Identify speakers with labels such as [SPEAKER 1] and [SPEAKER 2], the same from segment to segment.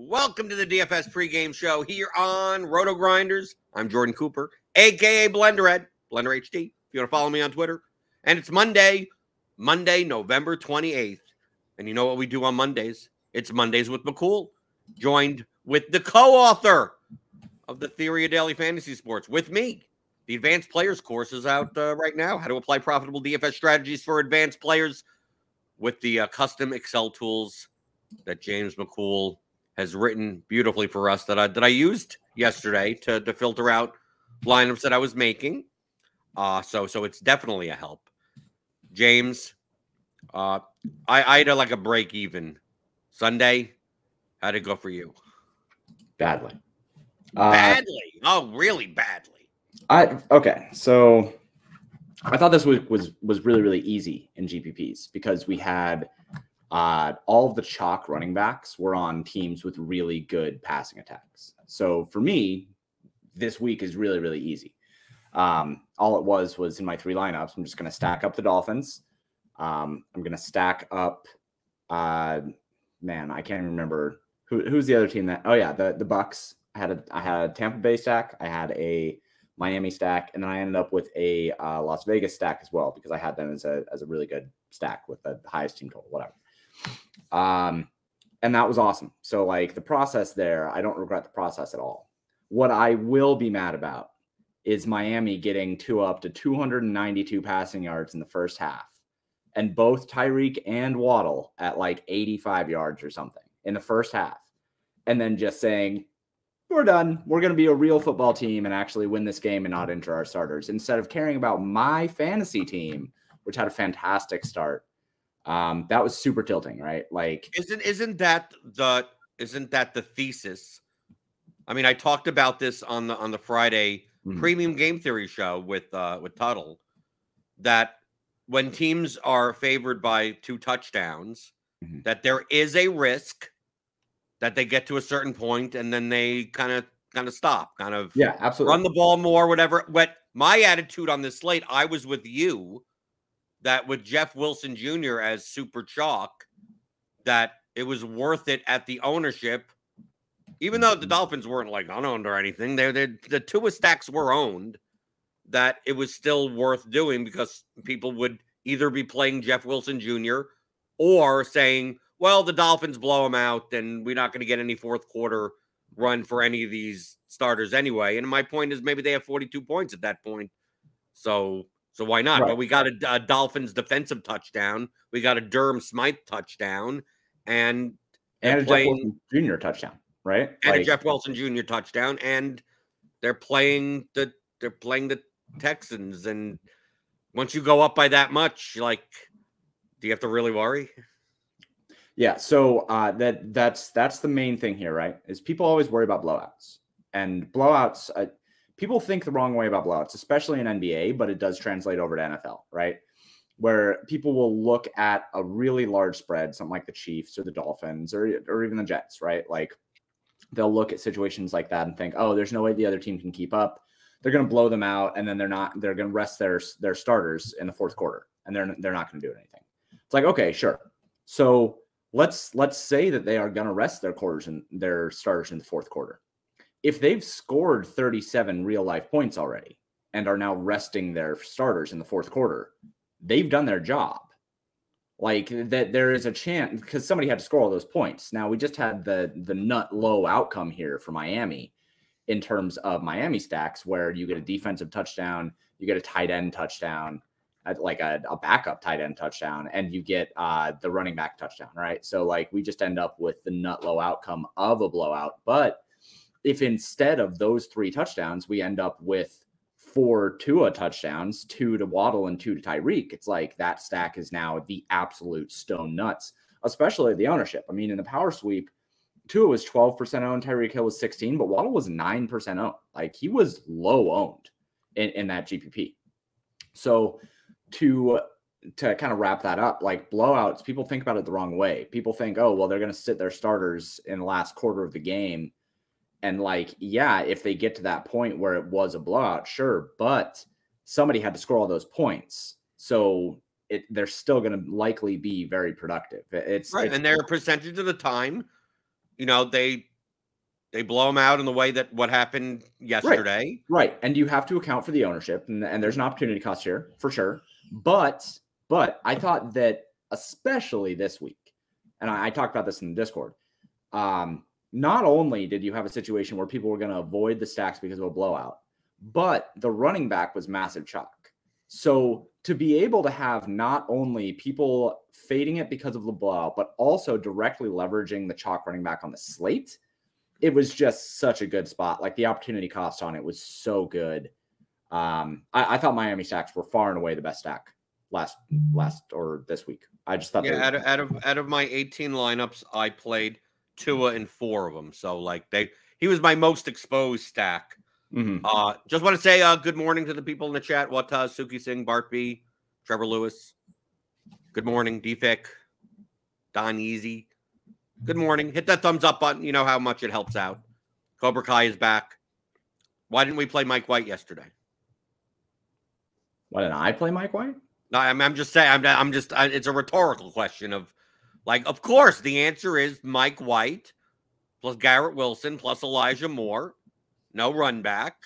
[SPEAKER 1] Welcome to the DFS pregame show here on Roto Grinders. I'm Jordan Cooper, aka Blenderhead, Blender HD. If you want to follow me on Twitter, and it's Monday, Monday, November 28th. And you know what we do on Mondays? It's Mondays with McCool, joined with the co-author of the Theory of Daily Fantasy Sports with me. The Advanced Players course is out uh, right now. How to apply profitable DFS strategies for advanced players with the uh, custom Excel tools that James McCool has written beautifully for us that I that I used yesterday to to filter out lineups that I was making. Uh so so it's definitely a help. James, uh I I had a, like a break even Sunday. How'd it go for you?
[SPEAKER 2] badly. Uh,
[SPEAKER 1] Badly. Oh, really badly.
[SPEAKER 2] I okay, so I thought this was was was really really easy in GPPs because we had uh, all of the chalk running backs were on teams with really good passing attacks. So for me, this week is really really easy. Um, all it was was in my three lineups. I'm just going to stack up the Dolphins. Um, I'm going to stack up. Uh, man, I can't remember who who's the other team that. Oh yeah, the the Bucks. I had a I had a Tampa Bay stack. I had a Miami stack, and then I ended up with a uh, Las Vegas stack as well because I had them as a as a really good stack with the highest team total, whatever. Um, and that was awesome. So like the process there, I don't regret the process at all. What I will be mad about is Miami getting two up to 292 passing yards in the first half, and both Tyreek and Waddle at like 85 yards or something in the first half, and then just saying we're done. We're going to be a real football team and actually win this game and not injure our starters instead of caring about my fantasy team, which had a fantastic start. Um, that was super tilting, right? Like,
[SPEAKER 1] Isn't isn't that the isn't that the thesis? I mean, I talked about this on the on the Friday
[SPEAKER 2] Mhm.
[SPEAKER 1] premium game theory show with uh with Tuttle that when teams are favored by two touchdowns,
[SPEAKER 2] Mhm.
[SPEAKER 1] that there is a risk that they get to a certain point and then they kind of kind of stop, kind of
[SPEAKER 2] yeah, absolutely.
[SPEAKER 1] run the ball more, whatever. What my attitude on this slate, I was with you that with Jeff Wilson Jr. as super chalk, that it was worth it at the ownership, even though the. Dolphins weren't like unowned or anything. They they the two stacks were owned. That it was still worth doing because people would either be playing Jeff Wilson Jr. or saying, "Well, the Dolphins blow him out, and we're not going to get any fourth quarter run for any of these starters anyway." And my point is, maybe they have 42 points at that point, so so why not?
[SPEAKER 2] Right.
[SPEAKER 1] But we got a, a Dolphins defensive touchdown, we got a Durham Smythe touchdown, and
[SPEAKER 2] and a Jeff
[SPEAKER 1] playing-
[SPEAKER 2] Wilson Jr. touchdown, right?
[SPEAKER 1] and a Jeff Wilson Jr. touchdown, and they're playing the they're playing the Texans, and once you go up by that much, like, do you have to really worry?
[SPEAKER 2] Yeah, so uh, that that's that's the main thing here, right? Is people always worry about blowouts, and blowouts. Uh, people think the wrong way about blowouts, especially in NBA, but it does translate over to NFL, right? Where people will look at a really large spread, something like the Chiefs or the Dolphins or or even the Jets, right? Like they'll look at situations like that and think, oh, there's no way the other team can keep up. They're going to blow them out, and then they're not. They're going to rest their their starters in the fourth quarter, and they're they're not going to do anything. It's like, okay, sure. So let's let's say that they are going to rest their quarters and their starters in the fourth quarter. If they've scored 37 real life points already and are now resting their starters in the fourth quarter, they've done their job. Like that there is a chance because somebody had to score all those points. Now we just had the the nut low outcome here for Miami in terms of Miami stacks where you get a defensive touchdown, you get a tight end touchdown, like a, a backup tight end touchdown, and you get uh, the running back touchdown, right? So like we just end up with the nut low outcome of a blowout. But if instead of those three touchdowns, we end up with four Tua touchdowns, two to Waddle and two to Tyreek, it's like that stack is now the absolute stone nuts, especially the ownership. I mean, in the power sweep, Tua was 12% owned, Tyreek Hill was 16, but Waddle was 9% owned. Like he was low owned in, in that GPP. So to to kind of wrap that up, like blowouts, people think about it the wrong way. People think, oh, well, they're going to sit their starters in the last quarter of the game. And like, yeah, if they get to that point where it was a blowout, sure, but somebody had to score all those points. So it, they're still going to likely be very productive. It's
[SPEAKER 1] right.
[SPEAKER 2] It's,
[SPEAKER 1] and they're a percentage of the time, you know, they, they blow them out in the way that what happened yesterday.
[SPEAKER 2] Right. right. And you have to account for the ownership and, and there's an opportunity cost here for sure. But but I thought that especially this week, and I, I talked about this in the Discord. Um, not only did you have a situation where people were going to avoid the stacks because of a blowout, but the running back was massive chalk. So to be able to have not only people fading it because of the blowout, but also directly leveraging the chalk running back on the slate, it was just such a good spot. Like the opportunity cost on it was so good. Um, I, I, thought Miami stacks were far and away the best stack last last or this week. I just thought
[SPEAKER 1] yeah. Out of, out of out of my 18 lineups, I played Tua in four of them. So like they, he was my most exposed stack. Mm-hmm. Uh, just want to say uh, good morning to the people in the chat. Wataz, Suki Singh, Bart B, Trevor Lewis. Good morning, Defik, Don Easy. Good morning. Hit that thumbs up button. You know how much it helps out. Cobra Kai is back. Why didn't we play Mike White yesterday?
[SPEAKER 2] Why didn't I play Mike White?
[SPEAKER 1] No, I'm, I'm just saying. I'm, I'm just. I, it's a rhetorical question of, like, of course, the answer is Mike White plus Garrett Wilson plus Elijah Moore, no run back,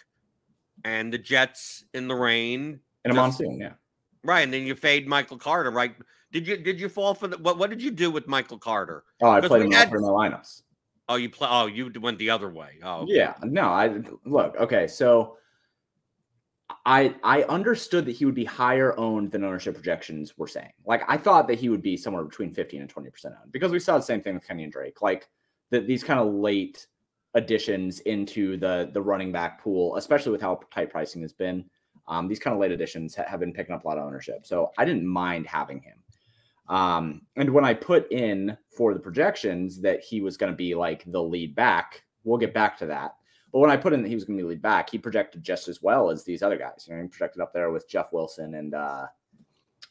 [SPEAKER 1] and the Jets in the rain
[SPEAKER 2] in a monsoon. Yeah,
[SPEAKER 1] right. And then you fade Michael Carter. Right? Did you did you fall for the what? What did you do with Michael Carter?
[SPEAKER 2] Oh, I played him had, for my lineups.
[SPEAKER 1] Oh, you play. Oh, you went the other way. Oh,
[SPEAKER 2] okay. yeah. No, I look. Okay, so I I understood that he would be higher owned than ownership projections were saying. Like I thought that he would be somewhere between 15 and 20 percent owned because we saw the same thing with Kenyan Drake. Like that these kind of late additions into the the running back pool, especially with how tight pricing has been. Um, these kind of late additions ha- have been picking up a lot of ownership, so I didn't mind having him. Um, and when I put in for the projections that he was going to be like the lead back, we'll get back to that. But when I put in that he was going to be lead back, he projected just as well as these other guys. You know, he projected up there with Jeff Wilson and uh,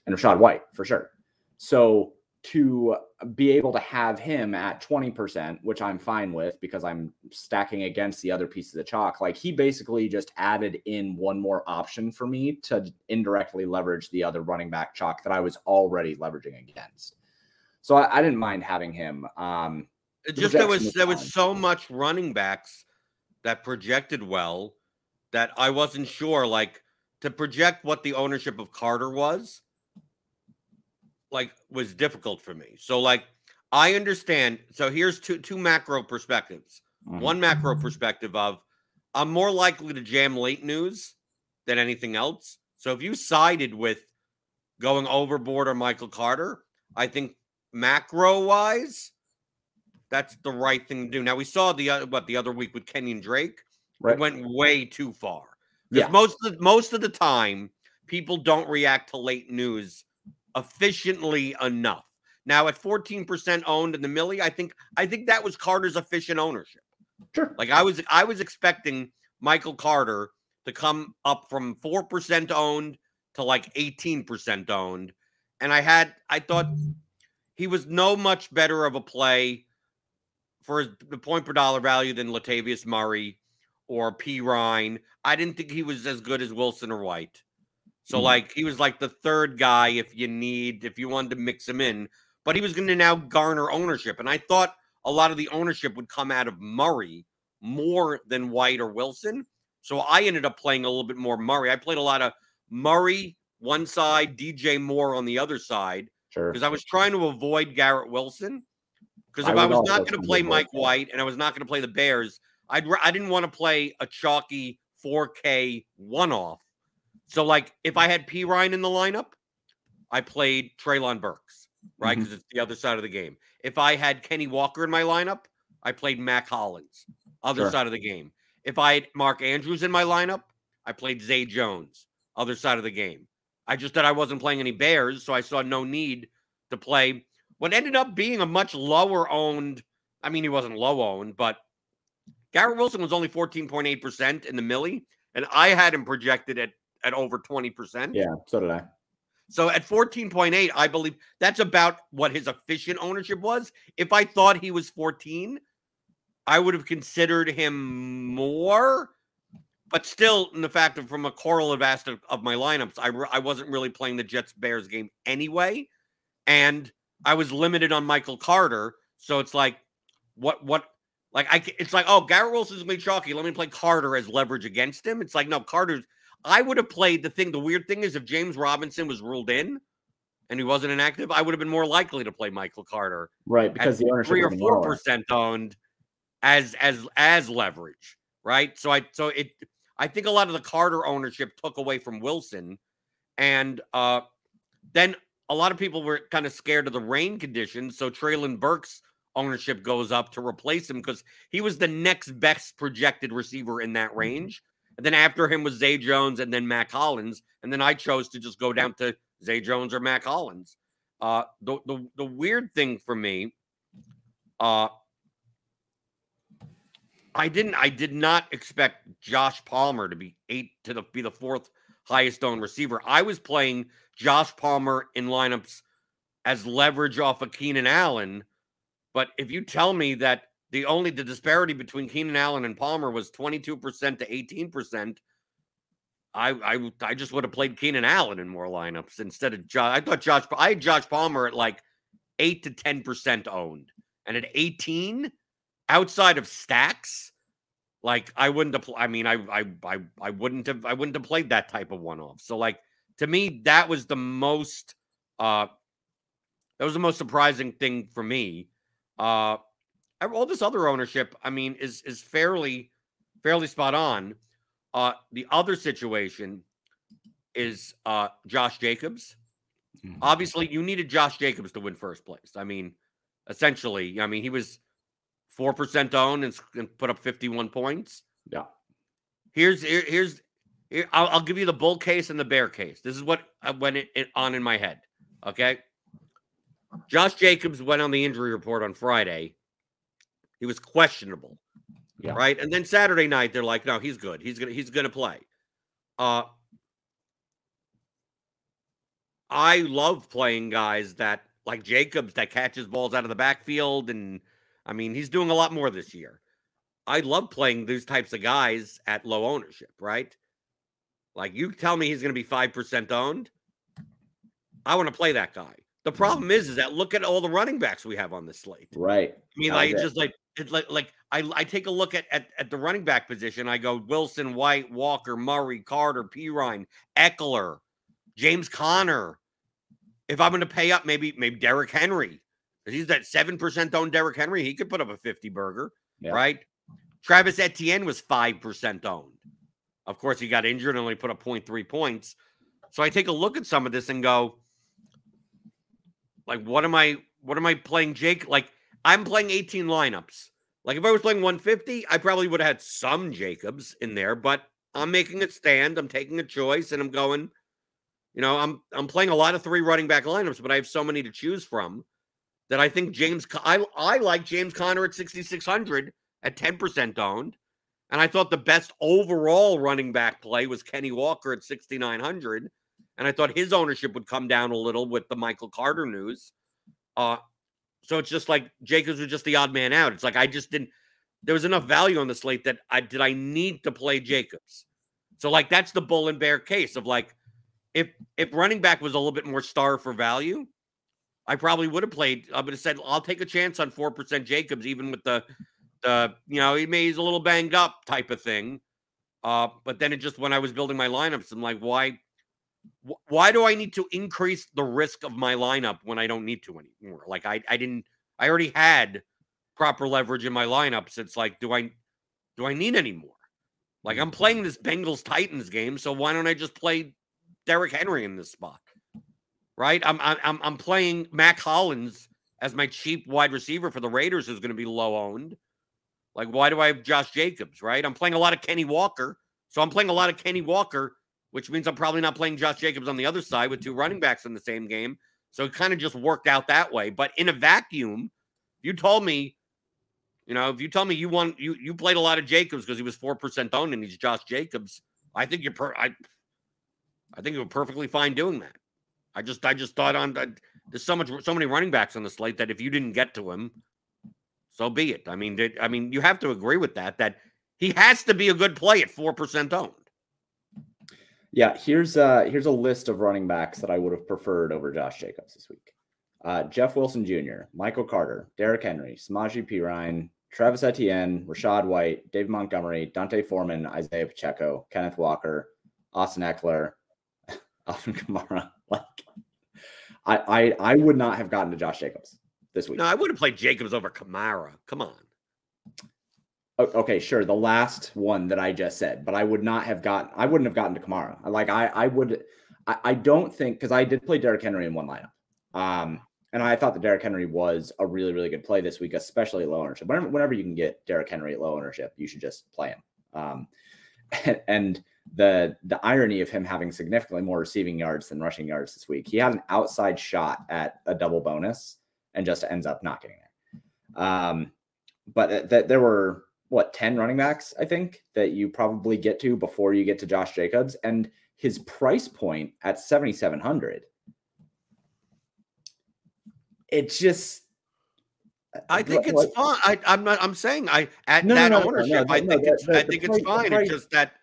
[SPEAKER 2] and Rachaad White for sure. So to be able to have him at 20%, which I'm fine with because I'm stacking against the other piece of the chalk, like he basically just added in one more option for me to indirectly leverage the other running back chalk that I was already leveraging against. So I, I didn't mind having him. Um,
[SPEAKER 1] just there was there was so much running backs that projected well that I wasn't sure like to project what the ownership of Carter was like was difficult for me. So like I understand. So here's two two macro perspectives. Mm-hmm. One macro perspective of I'm more likely to jam late news than anything else. So if you sided with going overboard or Michael Carter, I think macro wise, that's the right thing to do. Now we saw the uh, what the other week with Kenyan Drake. Right. It went way too far. Because yeah. most of the, most of the time, people don't react to late news efficiently enough. Now at 14% owned in the Millie, I think I think that was Carter's efficient ownership.
[SPEAKER 2] Sure.
[SPEAKER 1] Like I was I was expecting Michael Carter to come up from 4% owned to like 18% owned. And I had I thought he was no much better of a play for the point per dollar value than Latavius Murray or Perine. I didn't think he was as good as Wilson or White. So
[SPEAKER 2] Mhm.
[SPEAKER 1] like he was like the third guy if you need if you wanted to mix him in, but he was going to now garner ownership, and I thought a lot of the ownership would come out of Murray more than White or Wilson. So I ended up playing a little bit more Murray. I played a lot of Murray one side, DJ Moore on the other side
[SPEAKER 2] Sure.
[SPEAKER 1] because I was trying to avoid Garrett Wilson. Because if I,
[SPEAKER 2] would
[SPEAKER 1] was not going to play Mike. White and I was not going to play the Bears, I'd I didn't want to play a chalky 4K one off. So like if I had Perine in the lineup, I played Treylon Burks, right? Because it's the other side of the game. If I had Kenny Walker in my lineup, I played Mack Hollins, other
[SPEAKER 2] Sure.
[SPEAKER 1] side of the game. If I had Mark Andrews in my lineup, I played Zay Jones, other side of the game. I just that I wasn't playing any Bears, so I saw no need to play what ended up being a much lower owned. I mean, he wasn't low owned, but Garrett Wilson was only 14.8% in the millie, and I had him projected at, at over 20%.
[SPEAKER 2] Yeah, so did I.
[SPEAKER 1] So at 14.8, I believe that's about what his efficient ownership was. If I thought he was 14, I would have considered him more. But still, in the fact of from a correlative aspect of my lineups, I, re- I wasn't really playing the Jets Bears game anyway. And I was limited on Michael Carter. So it's like, what, what, like, I, it's like, oh, Garrett Wilson's to be chalky. Let me play Carter as leverage against him. It's like, no, Carter's, I would have played the thing. The weird thing is, if James Robinson was ruled in and he wasn't inactive, I would have been more likely to play Michael Carter
[SPEAKER 2] Right, because the ownership
[SPEAKER 1] three or four percent owned as as as leverage, right? So I so it I think a lot of the Carter ownership took away from Wilson, and uh then a lot of people were kind of scared of the rain conditions. So Treylon Burks ownership goes up to replace him because he was the next best projected receiver in that range. And then after him was Zay Jones and then Mack Hollins. And then I chose to just go down to Zay Jones or Mack Hollins. Uh the the, the weird thing for me, uh I didn't I did not expect Josh Palmer to be eight to the be the fourth highest owned receiver. I was playing Josh Palmer in lineups as leverage off of Keenan Allen. But if you tell me that the only the disparity between Keenan Allen and Palmer was 22% to 18%, I I I just would have played Keenan Allen in more lineups instead of Josh. I thought Josh I had Josh Palmer at like 8 to 10% owned. And at 18, outside of stacks, like I wouldn't have. I mean, I I I I wouldn't have. I wouldn't have played that type of one off. So like to me, that was the most. uh That was the most surprising thing for me. Uh All this other ownership, I mean, is is fairly fairly spot on. Uh The other situation is uh Josh Jacobs.
[SPEAKER 2] Mhm.
[SPEAKER 1] Obviously, you needed Josh Jacobs to win first place. I mean, essentially, I mean, he was four percent owned and, and put up fifty-one points.
[SPEAKER 2] Yeah.
[SPEAKER 1] Here's here, here's here, I'll, I'll give you the bull case and the bear case. This is what uh, went it, it on in my head. Okay. Josh Jacobs went on the injury report on Friday. He was questionable.
[SPEAKER 2] Yeah.
[SPEAKER 1] Right. And then Saturday night, they're like, no, he's good. He's gonna he's gonna play. Uh I love playing guys that like Jacobs that catches balls out of the backfield. And I mean, he's doing a lot more this year. I love playing these types of guys at low ownership, right? Like you tell me he's going to be 5% owned. I want to play that guy. The problem is, is that look at all the running backs we have on this slate.
[SPEAKER 2] Right.
[SPEAKER 1] I mean, like just like it's like like I I take a look at, at at the running back position. I go Wilson, White, Walker, Murray, Carter, Perine, Ekeler, James Conner. If I'm going to pay up, maybe maybe Derrick Henry. He's that seven percent owned Derrick Henry, he could put up a fifty burger,
[SPEAKER 2] Yeah.
[SPEAKER 1] right? Travis Etienne was five percent owned. Of course, he got injured and only put up 0.3 points. So I take a look at some of this and go, like, what am I? What am I playing, Jake? Like, I'm playing 18 lineups. Like, if I was playing 150, I probably would have had some Jacobs in there, but I'm making a stand. I'm taking a choice, and I'm going. You know, I'm I'm playing a lot of three running back lineups, but I have so many to choose from that I think James. I I like James Conner at 6600 at 10% owned, and I thought the best overall running back play was Kenny Walker at 6900, and I thought his ownership would come down a little with the Michael Carter news. Uh, so it's just like Jacobs was just the odd man out. It's like I just didn't. There was enough value on the slate that I did. I need to play Jacobs. So like that's the bull and bear case of like if if running back was a little bit more star for value, I probably would have played. I would have said I'll take a chance on four percent Jacobs, even with the the you know he may he's a little banged up type of thing. Uh, but then it just when I was building my lineups, I'm like, why? Why do I need to increase the risk of my lineup when I don't need to anymore? Like I, I didn't, I already had proper leverage in my lineups. It's like, do I, do I need any more? Like I'm playing this Bengals Titans game, so why don't I just play Derrick Henry in this spot? Right? I'm I'm I'm playing Mack Hollins as my cheap wide receiver for the Raiders is going to be low owned. Like, why do I have Josh Jacobs? Right? I'm playing a lot of Kenny Walker, so I'm playing a lot of Kenny Walker, which means I'm probably not playing Josh Jacobs on the other side with two running backs in the same game. So it kind of just worked out that way. But in a vacuum, you told me you know, if you tell me you want you you played a lot of Jacobs because he was four percent owned and he's Josh Jacobs, I think you're per I I think you were perfectly fine doing that. I just I just thought on uh, there's so much so many running backs on the slate that if you didn't get to him, so be it. I mean, did, I mean you have to agree with that that he has to be a good play at four percent owned.
[SPEAKER 2] Yeah, here's uh here's a list of running backs that I would have preferred over Josh Jacobs this week. Uh, Jeff Wilson Jr., Michael Carter, Derrick Henry, Samaje Perine, Travis Etienne, Rachaad White, David Montgomery, D'Onta Foreman, Isaiah Pacheco, Kenneth Walker, Austin Ekeler, Alvin Kamara. Like, I, I, I would not have gotten to Josh Jacobs this week.
[SPEAKER 1] No, I would have played Jacobs over Kamara. Come on.
[SPEAKER 2] Okay, sure. The last one that I just said, but I would not have gotten. I wouldn't have gotten to Kamara. Like I, I would. I, I don't think because I did play Derrick Henry in one lineup. Um, and I thought that Derrick Henry was a really, really good play this week, especially at low ownership. Whenever, whenever you can get Derrick Henry at low ownership, you should just play him. Um, and, and the the irony of him having significantly more receiving yards than rushing yards this week, he had an outside shot at a double bonus and just ends up not getting it. Um, but that there were what 10 running backs, I think, that you probably get to before you get to Josh Jacobs. And his price point at 7,700 it's just
[SPEAKER 1] I think it's fine. I, am not. I'm saying I at no, that no, no, ownership. I think it's. I think it's fine. It's just that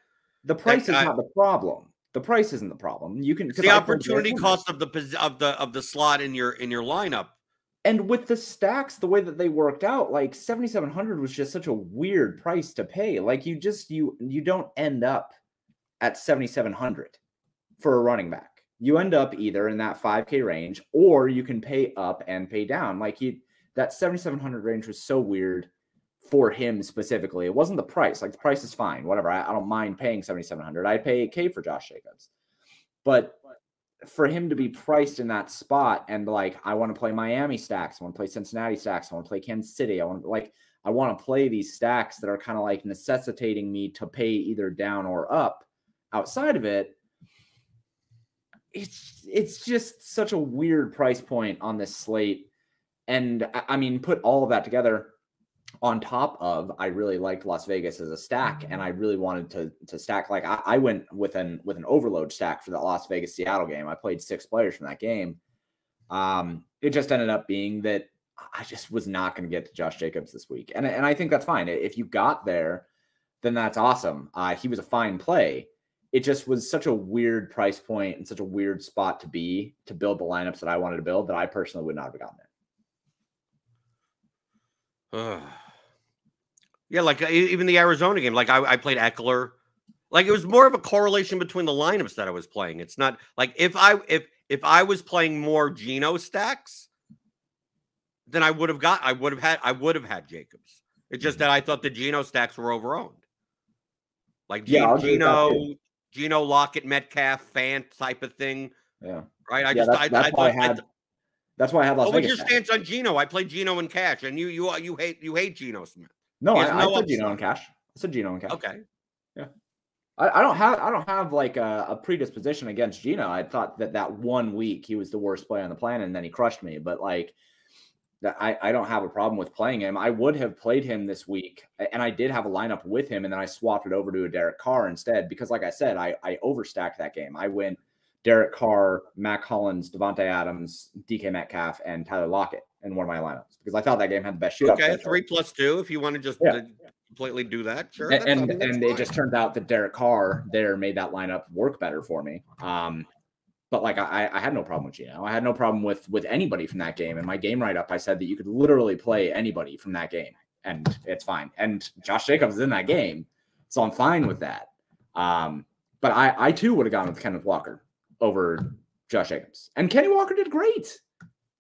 [SPEAKER 2] the price that, is not the problem. The price isn't the problem. You can
[SPEAKER 1] the opportunity cost of the of the of the slot in your in your lineup.
[SPEAKER 2] And with the stacks, the way that they worked out, like 7700 was just such a weird price to pay. Like you just you you don't end up at 7700 for a running back you end up either in that 5k range or you can pay up and pay down like you, that 7700 range was so weird for him specifically. It wasn't the price. Like the price is fine whatever. I, I don't mind paying 7700 I'd pay 8k for josh jacobs. But for him to be priced in that spot and like i want to play miami stacks. I want to play cincinnati stacks. I want to play kansas city. I want to like i want to play these stacks that are kind of like necessitating me to pay either down or up. Outside of it it's it's just such a weird price point on this slate. And I mean, put all of that together on top of I really liked Las Vegas as a stack, and I really wanted to to stack. Like I, I went with an with an overload stack for the Las Vegas Seattle game. I played six players from that game. Um, it just ended up being that I just was not going to get to Josh Jacobs this week, and and I think that's fine. If you got there, then that's awesome. Uh, he was a fine play it just was such a weird price point and such a weird spot to be to build the lineups that I wanted to build that I personally would not have gotten
[SPEAKER 1] there. Yeah, like even the Arizona game, like I, I played Ekeler. Like it was more of a correlation between the lineups that I was playing. It's not like if I if if I was playing more Geno stacks, then I would have got I would have had I would have had Jacobs. It's just mm-hmm. that I thought the Geno stacks were overowned. Like yeah, Geno, Geno Lockett, Metcalf, Fant type of thing.
[SPEAKER 2] Yeah.
[SPEAKER 1] Right. I
[SPEAKER 2] yeah,
[SPEAKER 1] just
[SPEAKER 2] that's,
[SPEAKER 1] I,
[SPEAKER 2] that's
[SPEAKER 1] I,
[SPEAKER 2] I, I had. That's why I have Las
[SPEAKER 1] what
[SPEAKER 2] Vegas.
[SPEAKER 1] was your stance on Geno? I played Geno in cash, and you you uh, you hate you hate Geno Smith.
[SPEAKER 2] No, I, no I played Geno in cash. I said Geno in cash.
[SPEAKER 1] Okay.
[SPEAKER 2] Yeah. I, I don't have I don't have like a, a, predisposition against Geno. I thought that that one week he was the worst player on the planet, and then he crushed me. But like that I, I don't have a problem with playing him. I would have played him this week, and I did have a lineup with him, and then I swapped it over to a Derek Carr instead because, like I said, I, I overstacked that game. I went Derek Carr, Mack Hollins, Davante Adams, DK Metcalf, and Tyler Lockett in one of my lineups because I thought that game had the best shootout.
[SPEAKER 1] Okay, three plus two. If you want to just yeah. completely do that, sure.
[SPEAKER 2] And and, and it just turned out that Derek Carr there made that lineup work better for me. Um, but like I, I had no problem with Geno. I had no problem with with anybody from that game. In my game write up, I said that you could literally play anybody from that game, and it's fine. And Josh Jacobs is in that game, so I'm fine with that. Um, but I I too would have gone with Kenneth Walker over Josh Jacobs, and Kenny Walker did great.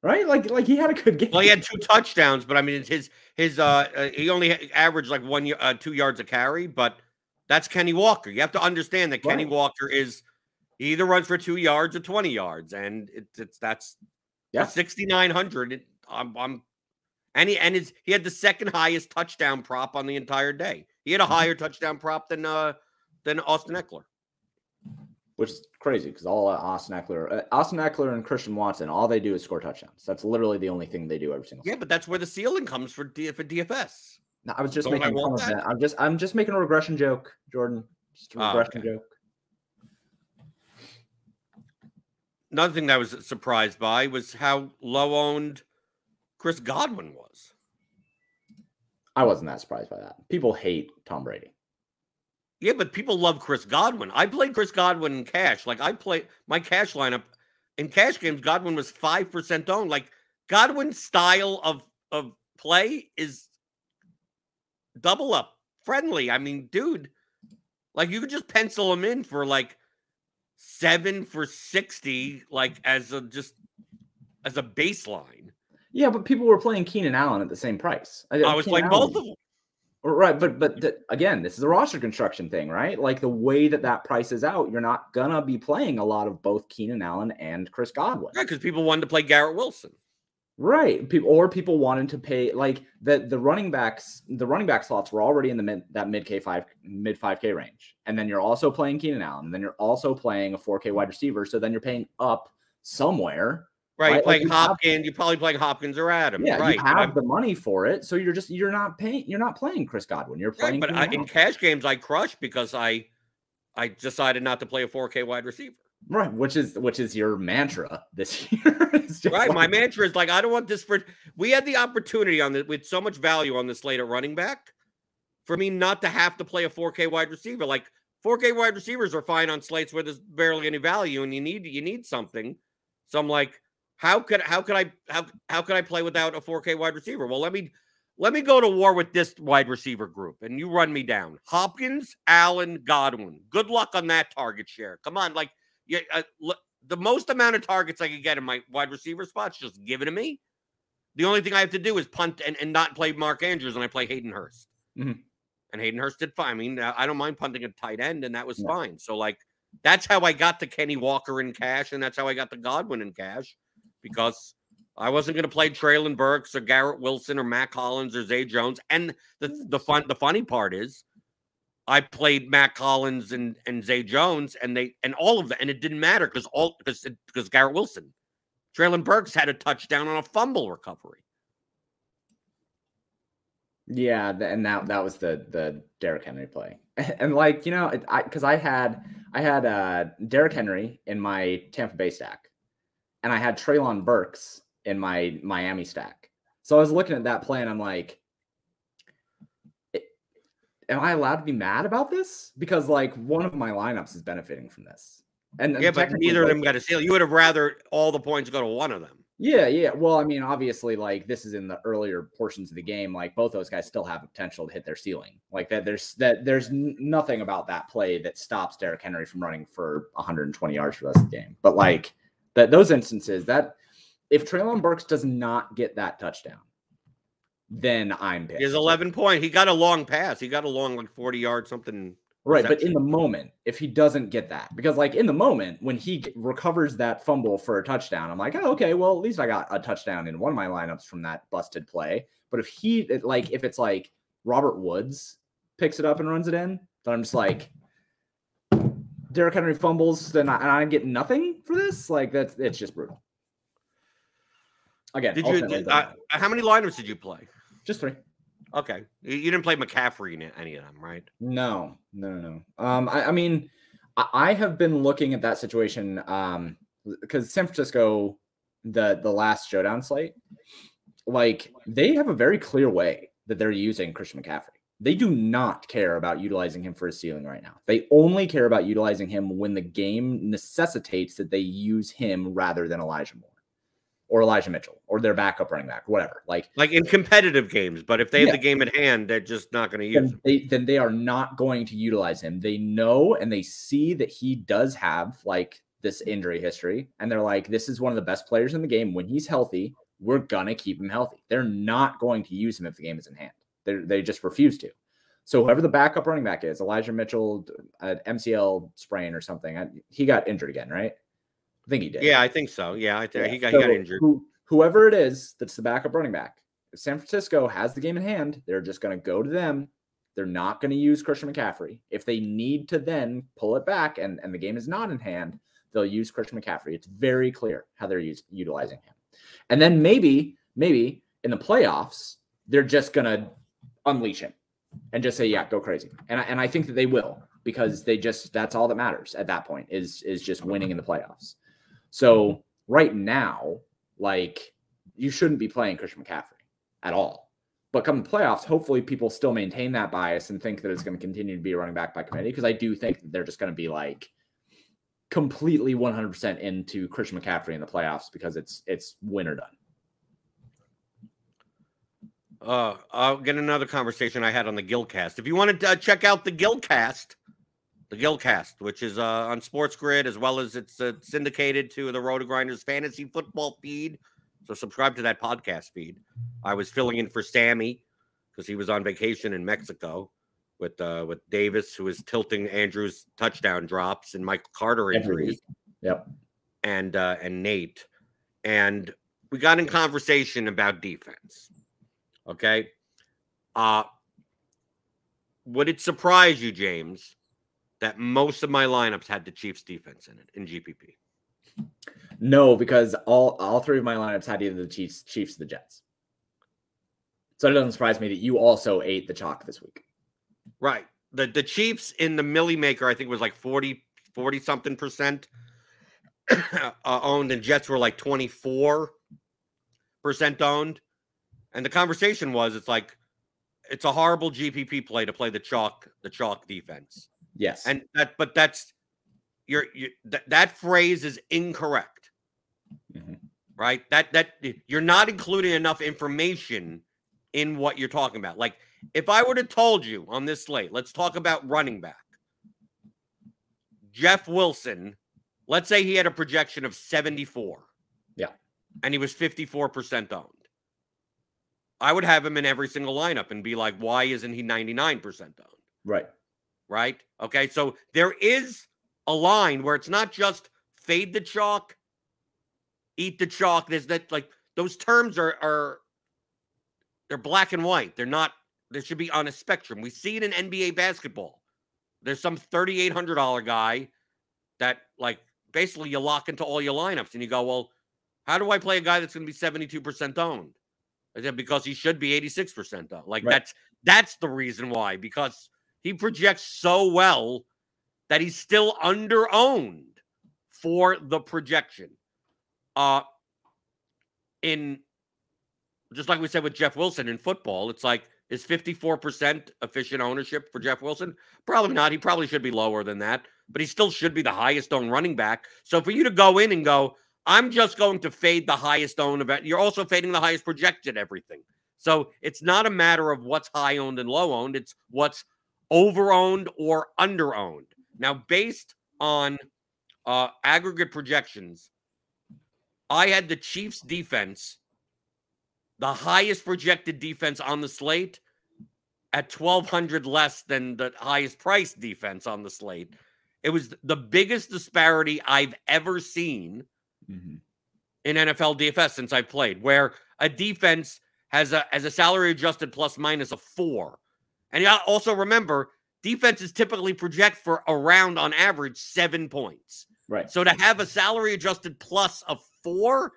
[SPEAKER 2] Right, like like he had a good game.
[SPEAKER 1] Well, he had two touchdowns, but I mean, his his uh, uh he only averaged like one uh, two yards a carry, but that's Kenny Walker. You have to understand that Kenny Walker is he either runs for two yards or twenty yards, and it's it's that's
[SPEAKER 2] Yeah.
[SPEAKER 1] sixty nine hundred. I'm I'm and he and his he had the second highest touchdown prop on the entire day. He had a
[SPEAKER 2] Mhm.
[SPEAKER 1] higher touchdown prop than uh than Austin Ekeler.
[SPEAKER 2] Which is crazy because all Austin Ekeler, uh, Austin Ekeler and Christian Watson, all they do is score touchdowns. That's literally the only thing they do every single. Time.
[SPEAKER 1] Yeah, but that's where the ceiling comes for D, for DFS.
[SPEAKER 2] No, I was just
[SPEAKER 1] Don't
[SPEAKER 2] making fun
[SPEAKER 1] want
[SPEAKER 2] of
[SPEAKER 1] that?
[SPEAKER 2] that. I'm just I'm just making a regression joke, Jordan. Just a
[SPEAKER 1] Ah,
[SPEAKER 2] regression
[SPEAKER 1] okay.
[SPEAKER 2] joke.
[SPEAKER 1] Another thing that I was surprised by was how low owned Chris Godwin was.
[SPEAKER 2] I wasn't that surprised by that. People hate Tom Brady.
[SPEAKER 1] Yeah, but people love Chris Godwin. I played Chris Godwin in cash. Like I played my cash lineup in cash games. Godwin was five percent owned. Like Godwin's style of of play is double up friendly. I mean, dude, like you could just pencil him in for like seven for sixty, like as a just as a baseline.
[SPEAKER 2] Yeah, but people were playing Keenan Allen at the same price.
[SPEAKER 1] I was
[SPEAKER 2] Keenan
[SPEAKER 1] playing both of them.
[SPEAKER 2] Right, but but th- again, this is a roster construction thing, right? Like the way that that price is out, you're not gonna be playing a lot of both Keenan Allen and Chris Godwin.
[SPEAKER 1] Right, because people wanted to play Garrett Wilson.
[SPEAKER 2] Right. People or people wanted to pay like the the running backs, the running back slots were already in the mid that mid K five mid five K range. And then you're also playing Keenan Allen, and then you're also playing a 4K wide receiver. So then you're paying up somewhere.
[SPEAKER 1] Right,
[SPEAKER 2] Right,
[SPEAKER 1] you're
[SPEAKER 2] like
[SPEAKER 1] playing
[SPEAKER 2] have-
[SPEAKER 1] Hopkins. You're probably playing Hopkins or Adams.
[SPEAKER 2] Yeah,
[SPEAKER 1] right.
[SPEAKER 2] you have the money for it. So you're just you're not paying you're not playing Chris Godwin. You're
[SPEAKER 1] Right,
[SPEAKER 2] playing
[SPEAKER 1] but I, in cash games, I crushed because I, I decided not to play a 4K wide receiver.
[SPEAKER 2] right, which is which is your mantra this year.
[SPEAKER 1] Right, my mantra is like I don't want this for. We had the opportunity on this with so much value on this slate at running back, for me not to have to play a 4K wide receiver. Like 4K wide receivers are fine on slates where there's barely any value, and you need you need something. So I'm like, how could how could I how how could I play without a 4K wide receiver? Well, let me let me go to war with this wide receiver group, and you run me down. Hopkins, Allen, Godwin. Good luck on that target share. Come on, like yeah, uh, the most amount of targets I could get in my wide receiver spots, just give it to me. The only thing I have to do is punt and, and not play Mark Andrews, and I play Hayden Hurst.
[SPEAKER 2] Mhm.
[SPEAKER 1] And Hayden Hurst did fine. I mean, I don't mind punting a tight end, and that was
[SPEAKER 2] Yeah.
[SPEAKER 1] fine. So, like, that's how I got to Kenny Walker in cash, and that's how I got to Godwin in cash because I wasn't going to play Treylon Burks or Garrett Wilson or Mack Hollins or Zay Jones. And the the fun the funny part is, I played Mack Hollins and and Zay Jones, and they and all of that, and it didn't matter because all because because Garrett Wilson, Treylon Burks had a touchdown on a fumble recovery.
[SPEAKER 2] Yeah, and that that was the the Derrick Henry play, and like you know, I because I had I had uh Derrick Henry in my Tampa Bay stack, and I had Treylon Burks in my Miami stack. So I was looking at that play, and I'm like, am I allowed to be mad about this? Because like one of my lineups is benefiting from this, and
[SPEAKER 1] Yeah, but neither of them got a steal. You would have rather all the points go to one of them.
[SPEAKER 2] Yeah, yeah. Well, I mean, obviously, like this is in the earlier portions of the game. Like both those guys still have potential to hit their ceiling. Like that, there's that there's nothing about that play that stops Derrick Henry from running for 120 yards for the rest of the game. But like that, those instances that if Treylon Burks does not get that touchdown, then I'm pissed.
[SPEAKER 1] He has 11 point. He got a long pass. He got a long, like 40 yard something.
[SPEAKER 2] Right, but in the moment, if he doesn't get that, because like in the moment when he recovers that fumble for a touchdown, I'm like, oh, okay, well at least I got a touchdown in one of my lineups from that busted play. But if he like if it's like Robert Woods picks it up and runs it in, then I'm just like, Derrick Henry fumbles, then I, and I get nothing for this. Like that's it's just brutal. Again,
[SPEAKER 1] Did you? Did, uh, how many lineups did you play?
[SPEAKER 2] just three.
[SPEAKER 1] Okay, you, you didn't play McCaffrey in any of them, right?
[SPEAKER 2] No, no, no, no. Um, I, I mean, I, I have been looking at that situation um because San Francisco, the the last showdown slate, like they have a very clear way that they're using Christian McCaffrey. They do not care about utilizing him for a ceiling right now. They only care about utilizing him when the game necessitates that they use him rather than Elijah Moore or Elijah Mitchell or their backup running back, whatever. Like
[SPEAKER 1] like in competitive games, but if they have yeah. the game at hand, they're just not going to use
[SPEAKER 2] then him. They, then they are not going to utilize him. They know and they see that he does have like this injury history, and they're like, this is one of the best players in the game. When he's healthy, we're gonna keep him healthy. They're not going to use him if the game is in hand. They they just refuse to. So whoever the backup running back is, Elijah Mitchell, an MCL sprain or something, he got injured again, right? I think he did.
[SPEAKER 1] Yeah, I think so. Yeah, I think yeah. he got so he got injured.
[SPEAKER 2] Who, whoever it is that's the backup running back, if San Francisco has the game in hand, they're just going to go to them. They're not going to use Christian McCaffrey. If they need to then pull it back and, and the game is not in hand, they'll use Christian McCaffrey. It's very clear how they're use, utilizing him. And then maybe, maybe in the playoffs, they're just going to unleash him and just say, yeah, go crazy. And I, and I think that they will because they just, that's all that matters at that point is, is just winning in the playoffs. So right now, like you shouldn't be playing Christian McCaffrey at all. But come the playoffs, hopefully people still maintain that bias and think that it's going to continue to be running back by committee because I do think that they're just going to be like completely 100% into Christian McCaffrey in the playoffs because it's it's win or done.
[SPEAKER 1] Uh, I'll get another conversation I had on the Gilcast. If you want to uh, check out the Gilcast, the Gilcast, which is uh, on Sports Grid, as well as it's uh, syndicated to the Roto Grinders fantasy football feed. So subscribe to that podcast feed. I was filling in for Sammy because he was on vacation in Mexico with uh, with Davis, who was tilting Andrew's touchdown drops and Michael Carter injuries.
[SPEAKER 2] Yep.
[SPEAKER 1] And uh, and Nate, and we got in conversation about defense. Okay. Uh would it surprise you, James, that most of my lineups had the Chiefs defense in it in GPP?
[SPEAKER 2] No, because all all three of my lineups had either the Chiefs, Chiefs, or the Jets. So it doesn't surprise me that you also ate the chalk this week.
[SPEAKER 1] Right. The the Chiefs in the Millie Maker, I think was like 40, 40 something percent uh, owned, and Jets were like 24 percent owned. And the conversation was it's like it's a horrible GPP play to play the chalk, the chalk defense.
[SPEAKER 2] Yes.
[SPEAKER 1] And that, but that's you're, you that, that phrase is incorrect. Mm-hmm. Right? That that you're not including enough information in what you're talking about. Like if I would have told you on this slate, let's talk about running back. Jeff Wilson, let's say he had a projection of 74.
[SPEAKER 2] Yeah.
[SPEAKER 1] And he was 54% owned. I would have him in every single lineup and be like, why isn't he 99% owned?
[SPEAKER 2] Right
[SPEAKER 1] right? Okay, so there is a line where it's not just fade the chalk, eat the chalk. There's that like those terms are are they're black and white. They're not. they should be on a spectrum. We see it in NBA basketball. There's some thirty-eight hundred dollar guy that like basically you lock into all your lineups, and you go, well, how do I play a guy that's going to be seventy-two percent owned? Because he should be eighty-six percent owned? Like right. that's that's the reason why because he projects so well that he's still under owned for the projection. Uh in just like we said with Jeff Wilson in football, it's like is 54% efficient ownership for Jeff Wilson? Probably not. He probably should be lower than that, but he still should be the highest owned running back. So for you to go in and go, I'm just going to fade the highest owned event, you're also fading the highest projected everything. So it's not a matter of what's high owned and low owned, it's what's over owned or under owned. Now, based on uh, aggregate projections, I had the Chiefs defense, the highest projected defense on the slate, at 1200 less than the highest price defense on the slate. It was the biggest disparity I've ever seen mm-hmm. in NFL DFS since I played, where a defense has a has a salary adjusted plus minus of four and you also remember defenses typically project for around on average seven points.
[SPEAKER 2] Right.
[SPEAKER 1] So to have a salary adjusted plus of four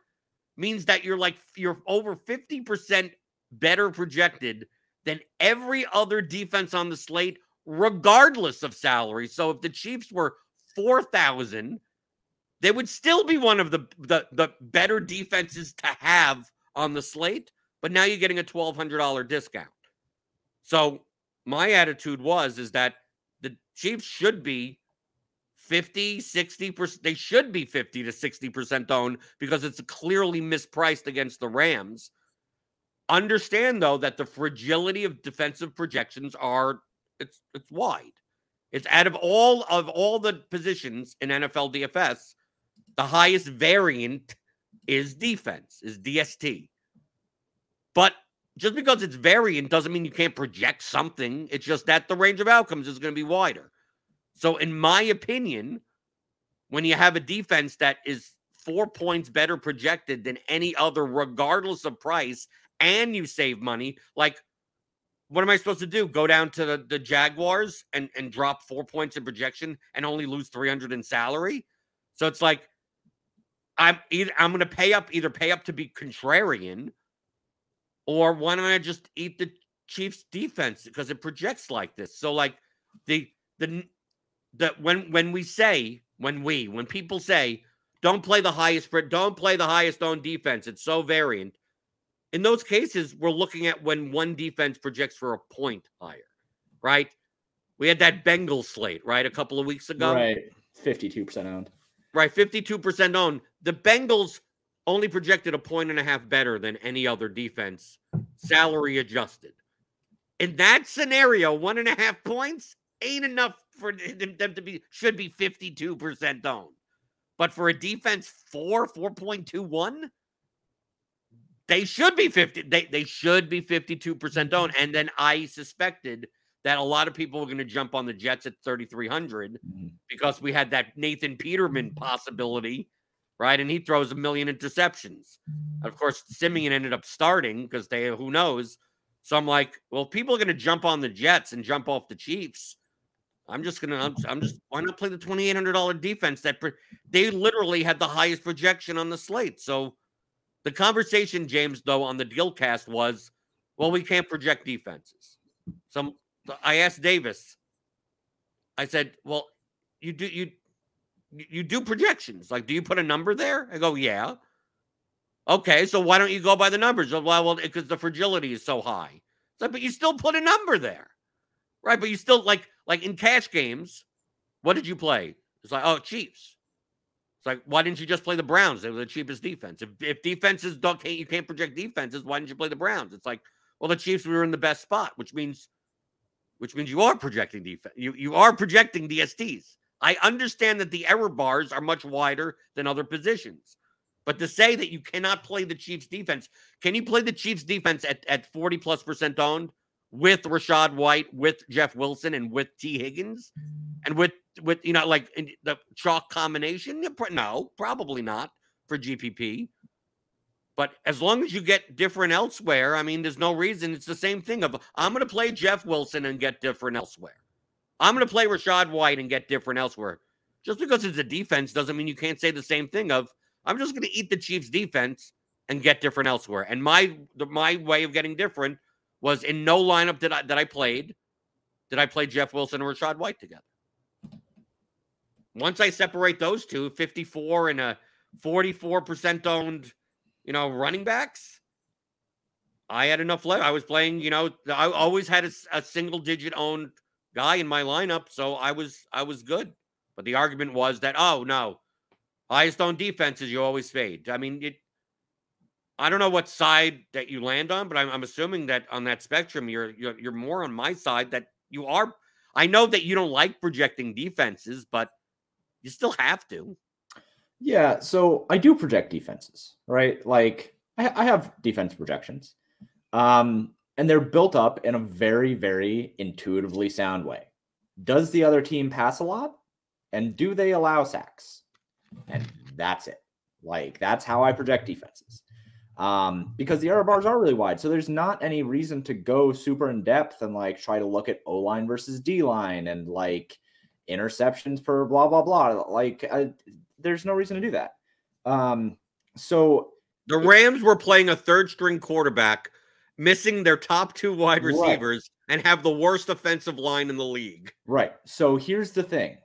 [SPEAKER 1] means that you're like you're over 50% better projected than every other defense on the slate, regardless of salary. So if the Chiefs were 4,000, they would still be one of the, the, the better defenses to have on the slate. But now you're getting a $1,200 discount. So my attitude was is that the Chiefs should be 50, 60%. They should be 50 to 60% owned because it's clearly mispriced against the Rams. Understand though that the fragility of defensive projections are it's it's wide. It's out of all of all the positions in NFL DFS, the highest variant is defense, is DST. But just because it's variant doesn't mean you can't project something. It's just that the range of outcomes is going to be wider. So, in my opinion, when you have a defense that is four points better projected than any other, regardless of price, and you save money, like what am I supposed to do? Go down to the, the Jaguars and, and drop four points in projection and only lose 300 in salary? So it's like I'm either I'm gonna pay up, either pay up to be contrarian, or why don't I just eat the Chiefs defense because it projects like this? So like the the the when when we say when we when people say don't play the highest don't play the highest owned defense, it's so variant. In those cases, we're looking at when one defense projects for a point higher, right? We had that Bengal slate, right, a couple of weeks ago.
[SPEAKER 2] Right. 52% owned.
[SPEAKER 1] Right. 52% owned. The Bengals only projected a point and a half better than any other defense, salary adjusted. In that scenario, one and a half points ain't enough for them to be, should be 52% owned. But for a defense, four, 4.21, they should be 50. They, they should be 52% owned. And then I suspected that a lot of people were going to jump on the Jets at 3,300 mm-hmm. because we had that Nathan Peterman possibility right? And he throws a million interceptions. Of course, Siemian ended up starting because they who knows. So I'm like, well, people are going to jump on the Jets and jump off the Chiefs. I'm just gonna. I'm, I'm just. Why not play the twenty eight hundred dollar defense that they literally had the highest projection on the slate? So, the conversation, James, though, on the deal cast was, well, we can't project defenses. So I asked Davis. I said, well, you do you you do projections. Like, do you put a number there? I go, yeah. Okay, so why don't you go by the numbers? Well, well, because the fragility is so high. So, but you still put a number there, right? But you still like like in cash games. What did you play? It's like, oh, Chiefs. It's like, why didn't you just play the Browns? They were the cheapest defense. If, if defenses don't can't you can't project defenses, why didn't you play the Browns? It's like, well, the Chiefs were in the best spot, which means, which means you are projecting defense. You you are projecting DSTs. I understand that the error bars are much wider than other positions. But to say that you cannot play the Chiefs defense, can you play the Chiefs defense at, at 40 plus percent owned with Rachaad White, with Jeff Wilson, and with T. Higgins? And with with you know, like the chalk combination? No, probably not for GPP. But as long as you get different elsewhere, I mean, there's no reason. It's the same thing of I'm going to play Jeff Wilson and get different elsewhere. I'm going to play Rachaad White and get different elsewhere. Just because it's a defense doesn't mean you can't say the same thing of I'm just going to eat the Chiefs defense and get different elsewhere. And my my way of getting different was in no lineup that I that I played did I play Jeff Wilson and Rachaad White together. Once I separate those two, 54 and a 44% owned, you know, running backs, I had enough left. I was playing, you know, I always had a, a single digit owned guy in my lineup, so I was I was good. But the argument was that oh no, highest on defenses you always fade. I mean, it. I don't know what side that you land on, but I'm, I'm assuming that on that spectrum, you're, you're you're more on my side. That you are. I know that you don't like projecting defenses, but you still have to.
[SPEAKER 2] Yeah, so I do project defenses, right? Like I, I have defense projections. Um, and they're built up in a very, very intuitively sound way. Does the other team pass a lot? And do they allow sacks? And that's it. Like, that's how I project defenses. Um, because the error bars are really wide. So there's not any reason to go super in depth and like try to look at O line versus D line and like interceptions per blah, blah, blah. Like, I, there's no reason to do that. Um, so
[SPEAKER 1] the Rams were playing a third string quarterback missing their top two wide receivers right. and have the worst offensive line in the league.
[SPEAKER 2] Right. So here's the thing.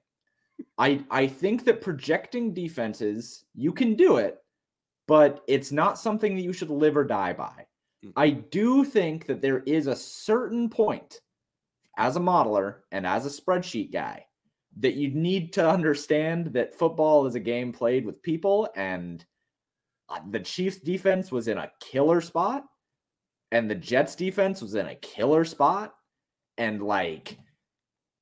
[SPEAKER 2] I I think that projecting defenses, you can do it, but it's not something that you should live or die by. Mm-hmm. I do think that there is a certain point as a modeler and as a spreadsheet guy that you need to understand that football is a game played with people and uh, the Chiefs defense was in a killer spot and the Jets defense was in a killer spot and like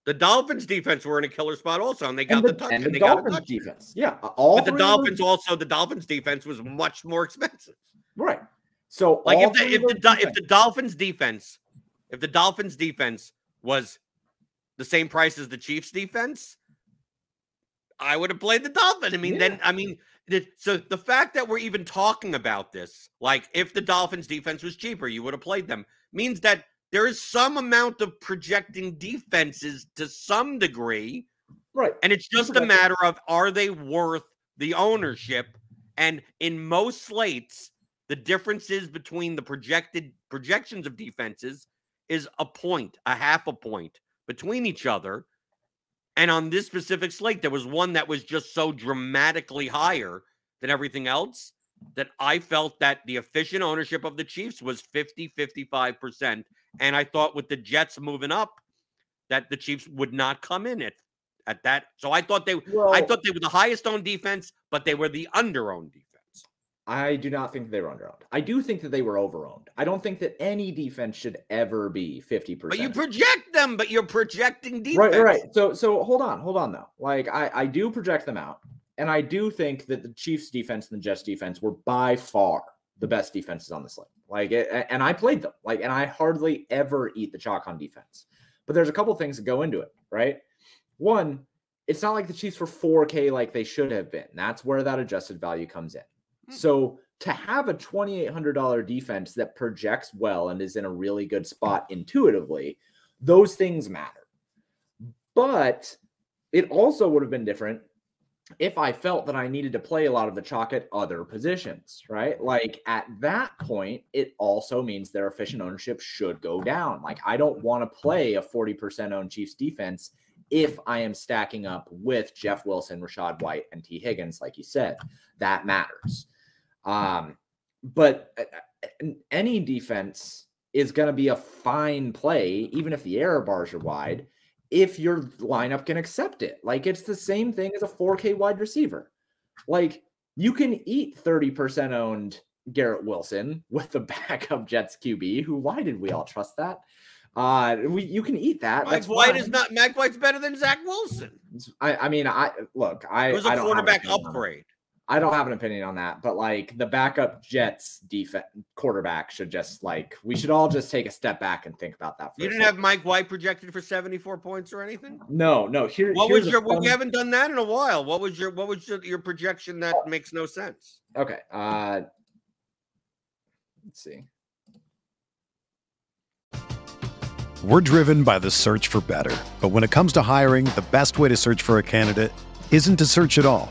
[SPEAKER 1] the Dolphins defense were in a killer spot also, and they got
[SPEAKER 2] and the,
[SPEAKER 1] the, touch.
[SPEAKER 2] and
[SPEAKER 1] And
[SPEAKER 2] the
[SPEAKER 1] they got a
[SPEAKER 2] Dolphins defense. Yeah, all
[SPEAKER 1] But the Dolphins also, the Dolphins defense was much more expensive.
[SPEAKER 2] right. So
[SPEAKER 1] Like if the if the Do- if the Dolphins defense, if the Dolphins defense was the same price as the Chiefs defense, I would have played the Dolphin. I mean, then I mean, so the fact that we're even talking about this, like if the Dolphins defense was cheaper, you would have played them, means that there is some amount of projecting defenses to some degree.
[SPEAKER 2] right.
[SPEAKER 1] And it's just a matter of are they worth the ownership? And in most slates, the differences between the projected projections of defenses is a point, a half a point between each other. And on this specific slate, there was one that was just so dramatically higher than everything else that I felt that the efficient ownership of the Chiefs was 50, 55%. And I thought with the Jets moving up, that the Chiefs would not come in at, at that. So I thought they
[SPEAKER 2] Well,
[SPEAKER 1] I thought they were the highest owned defense, but they were the under owned defense.
[SPEAKER 2] I do not think they were underowned. I do think that they were overowned. I don't think that any defense should ever be 50%.
[SPEAKER 1] But you project them, but you're projecting defense.
[SPEAKER 2] Right, right. So so hold on, hold on though. Like I I do project them out. And I do think that the Chiefs defense and the Jets defense were by far the best defenses on the slate. Like it, and I played them. Like and I hardly ever eat the chalk on defense. But there's a couple things that go into it, right? One, it's not like the Chiefs were 4K like they should have been. That's where that adjusted value comes in.
[SPEAKER 1] Hmm.
[SPEAKER 2] So to have a $2,800 defense that projects well and is in a really good spot intuitively, those things matter. But it also would have been different if I felt that I needed to play a lot of the chalk at other positions, right? Like at that point, it also means their efficient ownership should go down. Like I don't want to play a 40% owned Chiefs defense if I am stacking up with Jeff Wilson, Rachaad White, and T. Higgins, like you said. That matters. Um, but uh, uh, any defense is going to be a fine play, even if the error bars are wide, if your lineup can accept it. Like it's the same thing as a 4K wide receiver. Like you can eat 30% owned Garrett Wilson with the backup Jets QB. Who? Why did we all trust that? Uh, we you can eat that.
[SPEAKER 1] Mike
[SPEAKER 2] That's
[SPEAKER 1] White
[SPEAKER 2] fine.
[SPEAKER 1] is not Mike White's better than Zach Wilson.
[SPEAKER 2] I, I mean, I look. I
[SPEAKER 1] It was
[SPEAKER 2] I
[SPEAKER 1] a
[SPEAKER 2] an
[SPEAKER 1] quarterback
[SPEAKER 2] opinion on that.
[SPEAKER 1] upgrade.
[SPEAKER 2] I don't have an opinion on that, but like the backup Jets defense quarterback should just like we should all just take a step back and think about that. For
[SPEAKER 1] You didn't have. Mike White projected for 74 points or anything?
[SPEAKER 2] no, no. Here,
[SPEAKER 1] What
[SPEAKER 2] here's
[SPEAKER 1] was your well,
[SPEAKER 2] fun-
[SPEAKER 1] you haven't done that in a while. What was your what was your, your projection that
[SPEAKER 2] Oh.
[SPEAKER 1] makes no sense?
[SPEAKER 2] Okay. Uh, let's see.
[SPEAKER 3] We're driven by the search for better. But when it comes to hiring, the best way to search for a candidate isn't to search at all.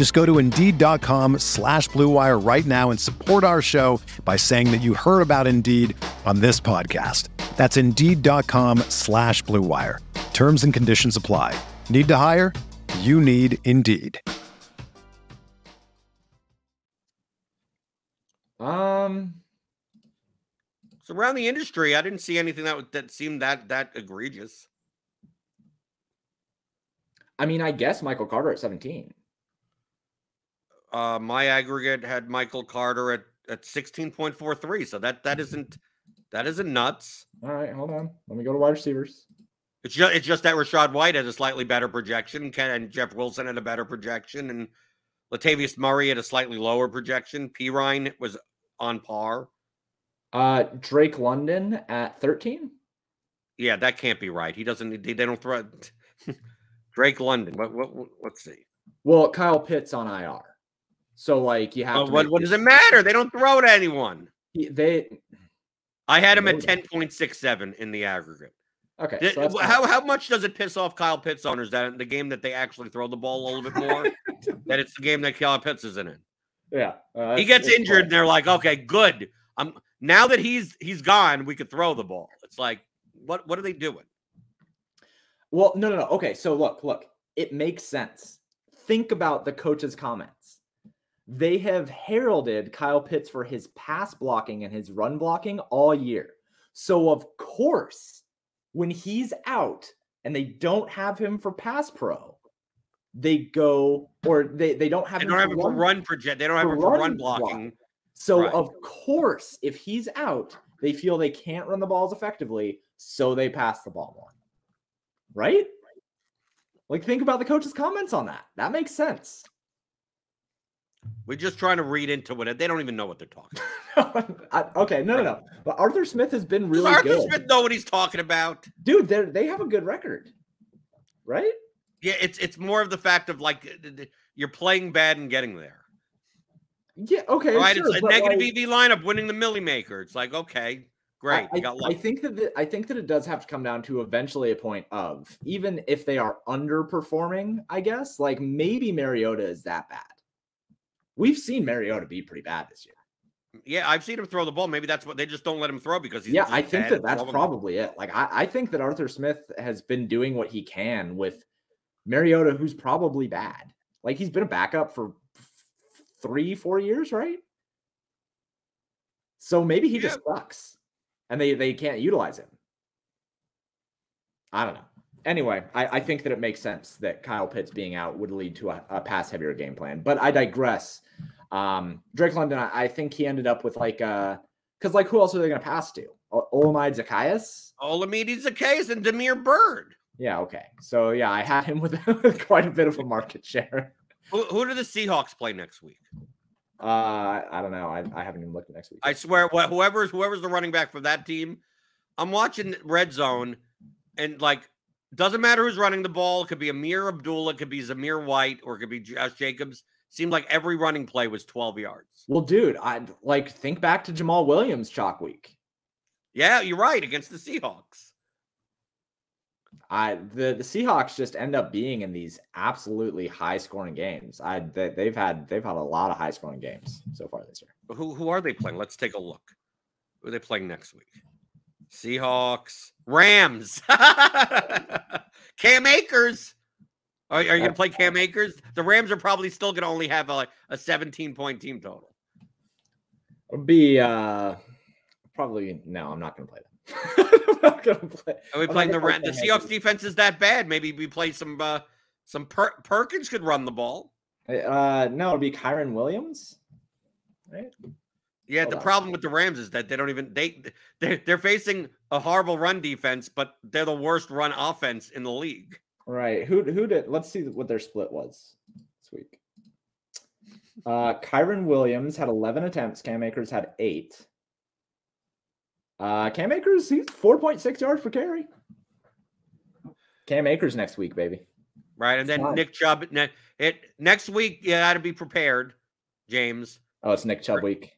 [SPEAKER 3] Just go to Indeed.com slash Blue Wire right now and support our show by saying that you heard about Indeed on this podcast. That's Indeed.com slash Blue Wire. Terms and conditions apply. Need to hire? You need Indeed.
[SPEAKER 2] Um,
[SPEAKER 1] So around the industry, I didn't see anything that that seemed that that egregious.
[SPEAKER 2] I mean, I guess Michael Carter at 17.
[SPEAKER 1] Uh, my aggregate had Michael Carter at at 16.43. So that that isn't that isn't nuts.
[SPEAKER 2] All right, hold on. Let me go to wide receivers.
[SPEAKER 1] It's just it's just that Rachaad White had a slightly better projection, Ken and Jeff Wilson had a better projection, and Latavius Murray had a slightly lower projection. P Ryan was on par.
[SPEAKER 2] Uh, Drake London at 13.
[SPEAKER 1] Yeah, that can't be right. He doesn't. They, they don't throw. Drake London. What, what? What? Let's see.
[SPEAKER 2] Well, Kyle Pitts on IR. So like you have
[SPEAKER 1] Oh,
[SPEAKER 2] to
[SPEAKER 1] what, what does it matter? They don't throw to anyone.
[SPEAKER 2] They
[SPEAKER 1] I had him at ten point six seven in the aggregate.
[SPEAKER 2] okay.
[SPEAKER 1] Did-
[SPEAKER 2] so
[SPEAKER 1] how how much does it piss off Kyle Pitts owners that the game that they actually throw the ball a little bit more? that it's the game that Kyle Pitts isn't in.
[SPEAKER 2] yeah, uh,
[SPEAKER 1] he gets injured,
[SPEAKER 2] fine.
[SPEAKER 1] and they're like, okay, good. I'm now that he's he's gone, we could throw the ball. It's like, what what are they doing?
[SPEAKER 2] Well, no, no, no. Okay, so look, look, it makes sense. Think about the coach's comments. They have heralded Kyle Pitts for his pass blocking and his run blocking all year. So, of course, when he's out and they don't have him for pass pro, they go or they, they don't have
[SPEAKER 1] They don't have
[SPEAKER 2] for
[SPEAKER 1] him for
[SPEAKER 2] run
[SPEAKER 1] run project. They don't have him for
[SPEAKER 2] run
[SPEAKER 1] run
[SPEAKER 2] block.
[SPEAKER 1] blocking.
[SPEAKER 2] So
[SPEAKER 1] Right.
[SPEAKER 2] of course, if he's out, they feel they can't run the balls effectively, so they pass the ball more. Right? Like think about the coach's comments on that. That makes sense.
[SPEAKER 1] We're just trying to read into it. They don't even know what they're talking.
[SPEAKER 2] I- okay, no, no, no. But Arthur Smith has been
[SPEAKER 1] Does
[SPEAKER 2] really
[SPEAKER 1] Arthur
[SPEAKER 2] good.
[SPEAKER 1] Smith know what he's talking about?
[SPEAKER 2] Dude, they they have a good record. Right?
[SPEAKER 1] Yeah, it's it's more of the fact of like you're playing bad and getting there.
[SPEAKER 2] Yeah, okay.
[SPEAKER 1] right?
[SPEAKER 2] sure,
[SPEAKER 1] it's a negative
[SPEAKER 2] like,
[SPEAKER 1] EV lineup winning the Milly Maker. It's like, okay, great.
[SPEAKER 2] I,
[SPEAKER 1] got
[SPEAKER 2] I. I think that the, I think that it does have to come down to eventually a point of even if they are underperforming, I guess like maybe Mariota is that bad. We've seen Mariota be pretty bad this year.
[SPEAKER 1] Mm, yeah, I've seen him throw the ball. Maybe that's what they just don't let him throw because he's
[SPEAKER 2] yeah, I think that that's probably it. Like I, I think that Arthur Smith has been doing what he can with Mariota, who's probably bad. Like he's been a backup for f- three, four years, right? So maybe he just sucks, and they they can't utilize him. I don't know. Anyway, I, I think that it makes sense that Kyle Pitts being out would lead to a, a pass heavier game plan. But I digress. Um, Drake London, I, I think he ended up with like uh because like who else are they going to pass to? O- Olamide Zaccheaus?
[SPEAKER 1] Olamide Zaccheaus and Damiere Byrd.
[SPEAKER 2] Yeah, okay. So yeah, I had him with, quite a bit of a market share.
[SPEAKER 1] Who, who do the Seahawks play next week?
[SPEAKER 2] Uh, I don't know. I, I haven't even looked at next week.
[SPEAKER 1] I swear, wh- whoever's whoever's the running back for that team, I'm watching Red Zone, and like, doesn't matter who's running the ball. It could be Ameer Abdullah, it could be Zamir White, or it could be Josh Jacobs. Seemed like every running play was 12 yards.
[SPEAKER 2] well, dude, I like think back to Jamaal Williams chalk week.
[SPEAKER 1] Yeah, you're right against the Seahawks.
[SPEAKER 2] I the the Seahawks just end up being in these absolutely high scoring games. I they, they've had they've had a lot of high scoring games so far this year.
[SPEAKER 1] Who who are they playing? Let's take a look. Who are they playing next week? Seahawks, Rams, Cam Akers. Are, are you going to play Cam Akers? The Rams are probably still going to only have a, like a 17 point team total.
[SPEAKER 2] It'll be uh probably no. I'm not going to play them. I'm not going to play.
[SPEAKER 1] Are we
[SPEAKER 2] I'm
[SPEAKER 1] playing the
[SPEAKER 2] gonna
[SPEAKER 1] the
[SPEAKER 2] play
[SPEAKER 1] Seahawks defense is that bad? Maybe we play some uh, some per- Perkins could run the ball.
[SPEAKER 2] Uh, no, it'll be Kyren Williams. Right.
[SPEAKER 1] Yeah,
[SPEAKER 2] Hold
[SPEAKER 1] the
[SPEAKER 2] on.
[SPEAKER 1] problem with the Rams is that they don't even they they're, they're facing a horrible run defense, but they're the worst run offense in the league.
[SPEAKER 2] Right. Who who did? Let's see what their split was this week. Uh, Kyren Williams had 11 attempts. Cam Akers had eight. Uh, Cam Akers he's 4.6 yards per carry. Cam Akers next week, baby.
[SPEAKER 1] Right. And then
[SPEAKER 2] Fine.
[SPEAKER 1] Nick Chubb. It next week, you got to be prepared, James.
[SPEAKER 2] Oh, it's Nick Chubb week.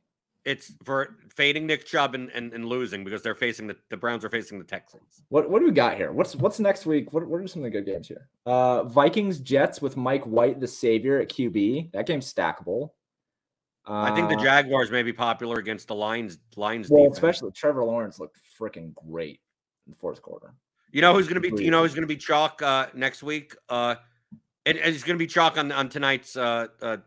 [SPEAKER 1] It's for fading Nick Chubb and, and, and losing because they're facing the, the Browns are facing the Texans.
[SPEAKER 2] What what do we got here? What's what's next week? What what are some of the good games here? Uh, Vikings Jets with Mike White, the savior at QB. That game's stackable. Uh,
[SPEAKER 1] I think the Jaguars may be popular against the Lions. Lions.
[SPEAKER 2] well,
[SPEAKER 1] defense.
[SPEAKER 2] especially Trevor Lawrence looked freaking great in the fourth quarter.
[SPEAKER 1] You know who's going to be? You know who's going to be chalk uh, next week? Uh, and, and it's going to be chalk on on tonight's uh, uh,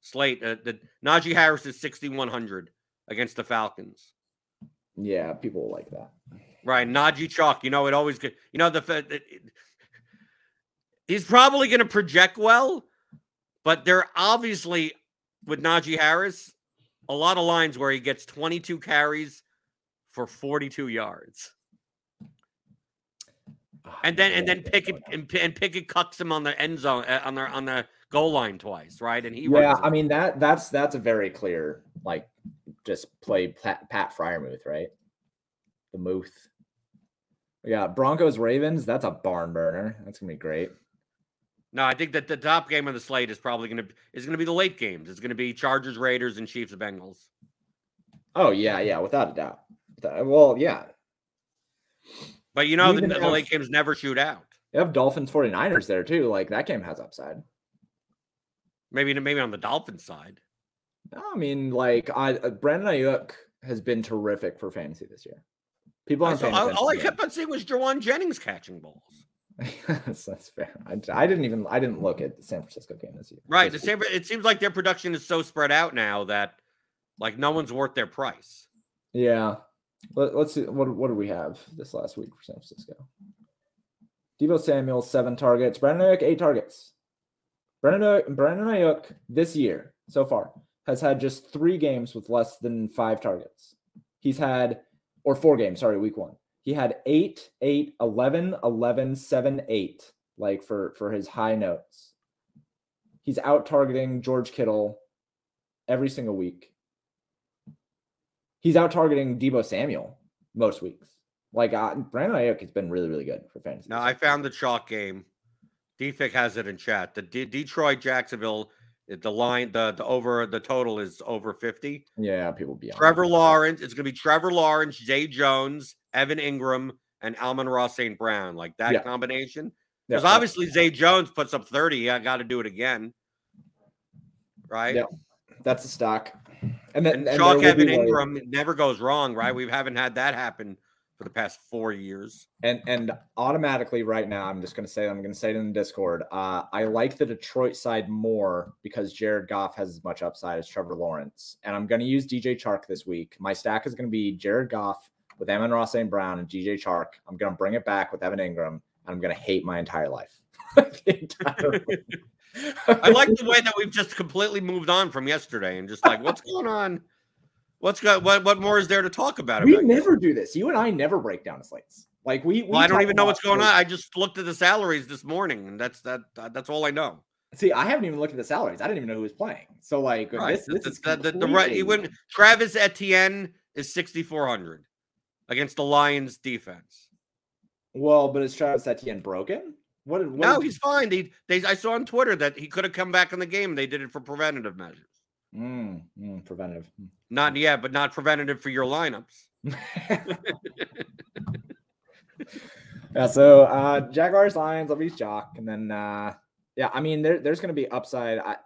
[SPEAKER 1] slate. Uh, the Najee Harris is sixty one hundred against the Falcons.
[SPEAKER 2] Yeah, people like that.
[SPEAKER 1] Right, Najee chalk. You know it always get. You know the. it- it- he's probably going to project well, but they're obviously with Najee Harris a lot of lines where he gets twenty two carries for forty two yards. and then and then Pickett and, and Pickett cucks him on the end zone uh, on the on the goal line twice, right? And he
[SPEAKER 2] Yeah. I mean that that's that's a very clear like just play Pat, Pat Freiermuth, right? The Muth. Yeah, Broncos Ravens. That's a barn burner. That's gonna be great.
[SPEAKER 1] No, I think that the top game on the slate is probably to is to be the late games. It's to be Chargers, Raiders, and Chiefs, Bengals.
[SPEAKER 2] Oh yeah, yeah, without a doubt. Well, yeah.
[SPEAKER 1] But you know, the, the late games never shoot out.
[SPEAKER 2] You have Dolphins 49ers there too. Like that game has upside.
[SPEAKER 1] Maybe maybe on the Dolphins side.
[SPEAKER 2] No, I mean, like I uh, Brandon Aiyuk has been terrific for fantasy this year. People aren't.
[SPEAKER 1] all, all I kept on seeing was Jauan Jennings catching balls.
[SPEAKER 2] that's, that's, fair. I, I, didn't even I didn't look at the San Francisco game this year.
[SPEAKER 1] Right. The San, it seems like their production is so spread out now that like no one's worth their price.
[SPEAKER 2] Yeah. Let, us see. What what do we have this last week for San Francisco? Deebo Samuel seven targets. Brandon Aiyuk eight targets. Brandon Aiyuk this year so far has had just three games with less than five targets. He's had or four games. Sorry, week one. He had 8, 8, 11, 11, 7, 8, like for, for his high notes. He's out targeting George Kittle every single week. He's out targeting Deebo Samuel most weeks. Like uh, Brandon Aiyuk has been really, really good for fantasy.
[SPEAKER 1] Now I found the chalk game. DFIC has it in chat. The D- Detroit Jacksonville eh, the line, the the over the total is over 50.
[SPEAKER 2] Yeah, people be on.
[SPEAKER 1] Trevor Lawrence. It's gonna be Trevor Lawrence, Zay Jones, Evan Engram, and Amon-Ra St. Brown. Like that yeah. combination. Because yeah. obviously Zay Jones puts up 30. I got to do it again. Right?
[SPEAKER 2] Yeah. That's a stock. And then
[SPEAKER 1] and and Chalk Evan Engram like, never goes wrong, right? We haven't had that happen for the past four years.
[SPEAKER 2] And and automatically right now, I'm just going to say I'm going to say it in the Discord. Uh, I like the Detroit side more because Jared Goff has as much upside as Trevor Lawrence, and I'm going to use DJ Chark this week. My stack is going to be Jared Goff with Amon-Ra St. Brown and DJ Chark. I'm going to bring it back with Evan Engram, and I'm going to hate my entire life.
[SPEAKER 1] entire I like the way that we've just completely moved on from yesterday and just like, what's going on? What's got what? What more is there to talk about?
[SPEAKER 2] We never do this. You and I never break down the slates. Like we. we
[SPEAKER 1] well, I don't even know what's going on. I just looked at the salaries this morning, and that's that. That's all I know.
[SPEAKER 2] See, I haven't even looked at the salaries. I didn't even know who was playing. So like right. this, this the, is the,
[SPEAKER 1] the, the right. He went. Travis Etienne is sixty four hundred against the Lions defense.
[SPEAKER 2] Well, but is Travis Etienne broken? What? what
[SPEAKER 1] no, he's fine. They, they, I saw on Twitter that he could have come back in the game. They did it for preventative measures.
[SPEAKER 2] Mm, mm, preventative.
[SPEAKER 1] Not yet, but not preventative for your lineups.
[SPEAKER 2] yeah. So uh Jaguars, Lions, I'll be Jock, and then uh yeah, I mean there, there's going to be upside. I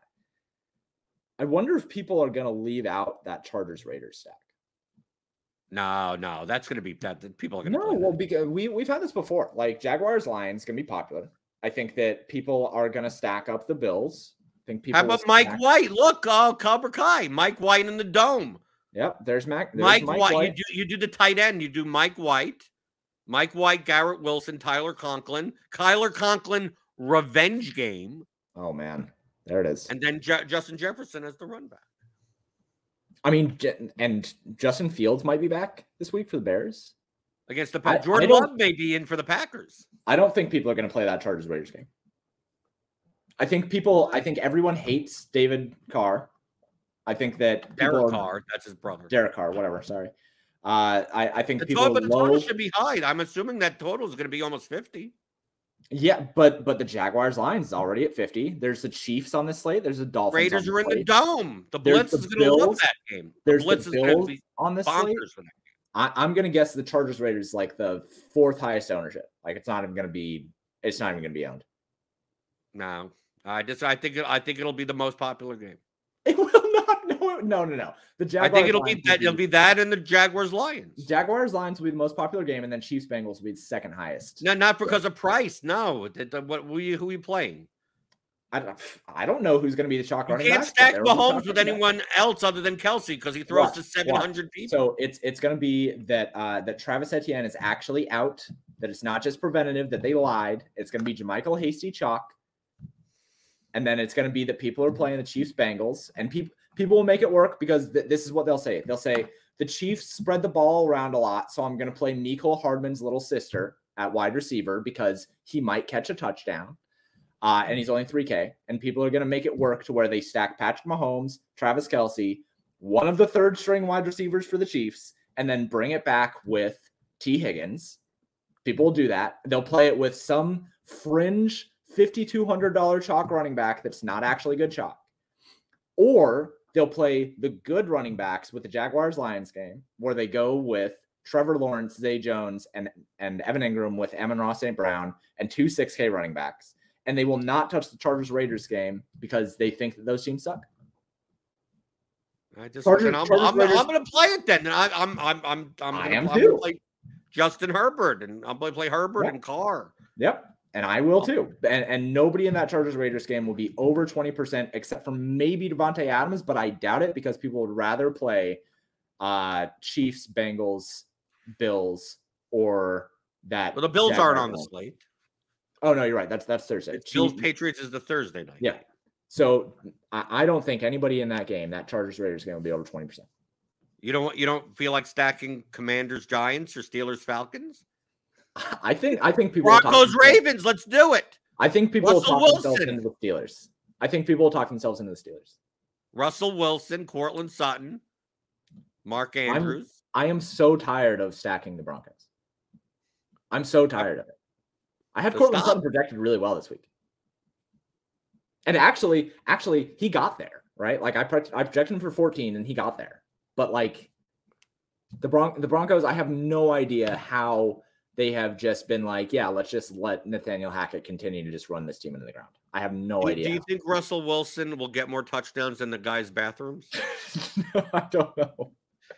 [SPEAKER 2] I wonder if people are going to leave out that Chargers Raiders stack.
[SPEAKER 1] No, no, that's going to be that people are going
[SPEAKER 2] to. No, well, because we we've had this before. Like Jaguars, Lions going to be popular. I think that people are going to stack up the Bills think people.
[SPEAKER 1] How about Mike back. White? Look, oh, Cobra Kai, Mike White in the dome.
[SPEAKER 2] Yep, there's Mac. There's
[SPEAKER 1] Mike, Mike White. White. You do you do the tight end. You do Mike White, Mike White, Garrett Wilson, Tyler Conklin, Kyler Conklin revenge game.
[SPEAKER 2] Oh man, there it is.
[SPEAKER 1] And then Je- Justin Jefferson as the run back.
[SPEAKER 2] I mean, and Justin Fields might be back this week for the Bears
[SPEAKER 1] against the Packers. Jordan Love may be in for the Packers.
[SPEAKER 2] I don't think people are going to play that Chargers Raiders game. I think people, I think everyone hates David Carr. I think that
[SPEAKER 1] Derek Carr, that's his brother.
[SPEAKER 2] Derek Carr, whatever. Sorry. Uh, I, I think
[SPEAKER 1] the
[SPEAKER 2] people.
[SPEAKER 1] Total, but the low... total should be high. I'm assuming that total is going to be almost 50.
[SPEAKER 2] Yeah, but but the Jaguars lines is already at 50. There's the Chiefs on this slate. There's the Dolphins.
[SPEAKER 1] Raiders are in the dome. The Blitz the is going to love that game.
[SPEAKER 2] The there's Blitz the Bills on this slate. I, I'm going to guess the Chargers Raiders like the fourth highest ownership. Like it's not even going to be. It's not even going to be owned.
[SPEAKER 1] No, I just I think I think it'll be the most popular game.
[SPEAKER 2] It will not. No, no, no, no.
[SPEAKER 1] The Jaguars. I think it'll Lions be that. It'll be that and the Jaguars Lions.
[SPEAKER 2] Jaguars Lions will be the most popular game, and then Chiefs Bengals will be the second highest.
[SPEAKER 1] No, not because of price. No, what who you who are you playing?
[SPEAKER 2] I don't. I don't know who's going to be the chalk running.
[SPEAKER 1] You can't back, stack Mahomes with anyone back. else other than Kelce because he throws to seven hundred people.
[SPEAKER 2] So it's it's going to be that uh, that Travis Etienne is actually out. That it's not just preventative. That they lied. It's going to be JaMycal Hasty chalk and then it's going to be that people are playing the Chiefs Bengals, and people people will make it work because th- this is what they'll say. They'll say the Chiefs spread the ball around a lot, so I'm going to play Mecole Hardman's little sister at wide receiver because he might catch a touchdown. Uh, and he's only 3K. And people are going to make it work to where they stack Patrick Mahomes, Travis Kelce, one of the third string wide receivers for the Chiefs, and then bring it back with T. Higgins, People will do that. They'll play it with some fringe $5,200 chalk running back that's not actually good chalk. Or they'll play the good running backs with the Jaguars Lions game, where they go with Trevor Lawrence, Zay Jones, and, and Evan Engram with Amon-Ra St. Brown and two 6K running backs. And they will not touch the Chargers Raiders game because they think that those teams suck.
[SPEAKER 1] I just
[SPEAKER 2] Chargers,
[SPEAKER 1] I'm,
[SPEAKER 2] Chargers
[SPEAKER 1] I'm, I'm going to play it then. I, I'm I'm I'm I'm
[SPEAKER 2] I
[SPEAKER 1] gonna,
[SPEAKER 2] am
[SPEAKER 1] I'm
[SPEAKER 2] too.
[SPEAKER 1] gonna play Justin Herbert, and I'm going to play Herbert
[SPEAKER 2] Yeah.
[SPEAKER 1] and Carr.
[SPEAKER 2] Yep. And I will too. And, and nobody in that Chargers Raiders game will be over 20%, except for maybe Davante Adams, but I doubt it because people would rather play uh Chiefs, Bengals, Bills, or that.
[SPEAKER 1] Well, the Bills aren't on the slate.
[SPEAKER 2] Oh no, you're right. That's that's Thursday.
[SPEAKER 1] It's Bills Patriots is the Thursday night.
[SPEAKER 2] Yeah. So I, I don't think anybody in that game, that Chargers Raiders game, will be over 20%.
[SPEAKER 1] You don't you don't feel like stacking Commanders Giants or Steelers Falcons?
[SPEAKER 2] I think I think people will talk
[SPEAKER 1] Broncos Ravens. Let's do it.
[SPEAKER 2] I think people will
[SPEAKER 1] Russell
[SPEAKER 2] talk themselves into the Steelers. I think people will talk themselves into the Steelers.
[SPEAKER 1] Russell Wilson, Courtland Sutton, Mark
[SPEAKER 2] I'm-
[SPEAKER 1] Andrews.
[SPEAKER 2] I am so tired of stacking the Broncos. I'm so tired of it. I had
[SPEAKER 1] So
[SPEAKER 2] Courtland
[SPEAKER 1] stop.
[SPEAKER 2] Sutton projected really well this week. And actually, actually, he got there, right? Like I, pro- I projected him for 14 and he got there. But like the Bron- the Broncos, I have no idea how they have just been like, yeah, let's just let Nathaniel Hackett continue to just run this team into the ground. I have no
[SPEAKER 1] do,
[SPEAKER 2] idea.
[SPEAKER 1] do you think Russell Wilson will get more touchdowns than the guys' bathrooms?
[SPEAKER 2] no, I don't know.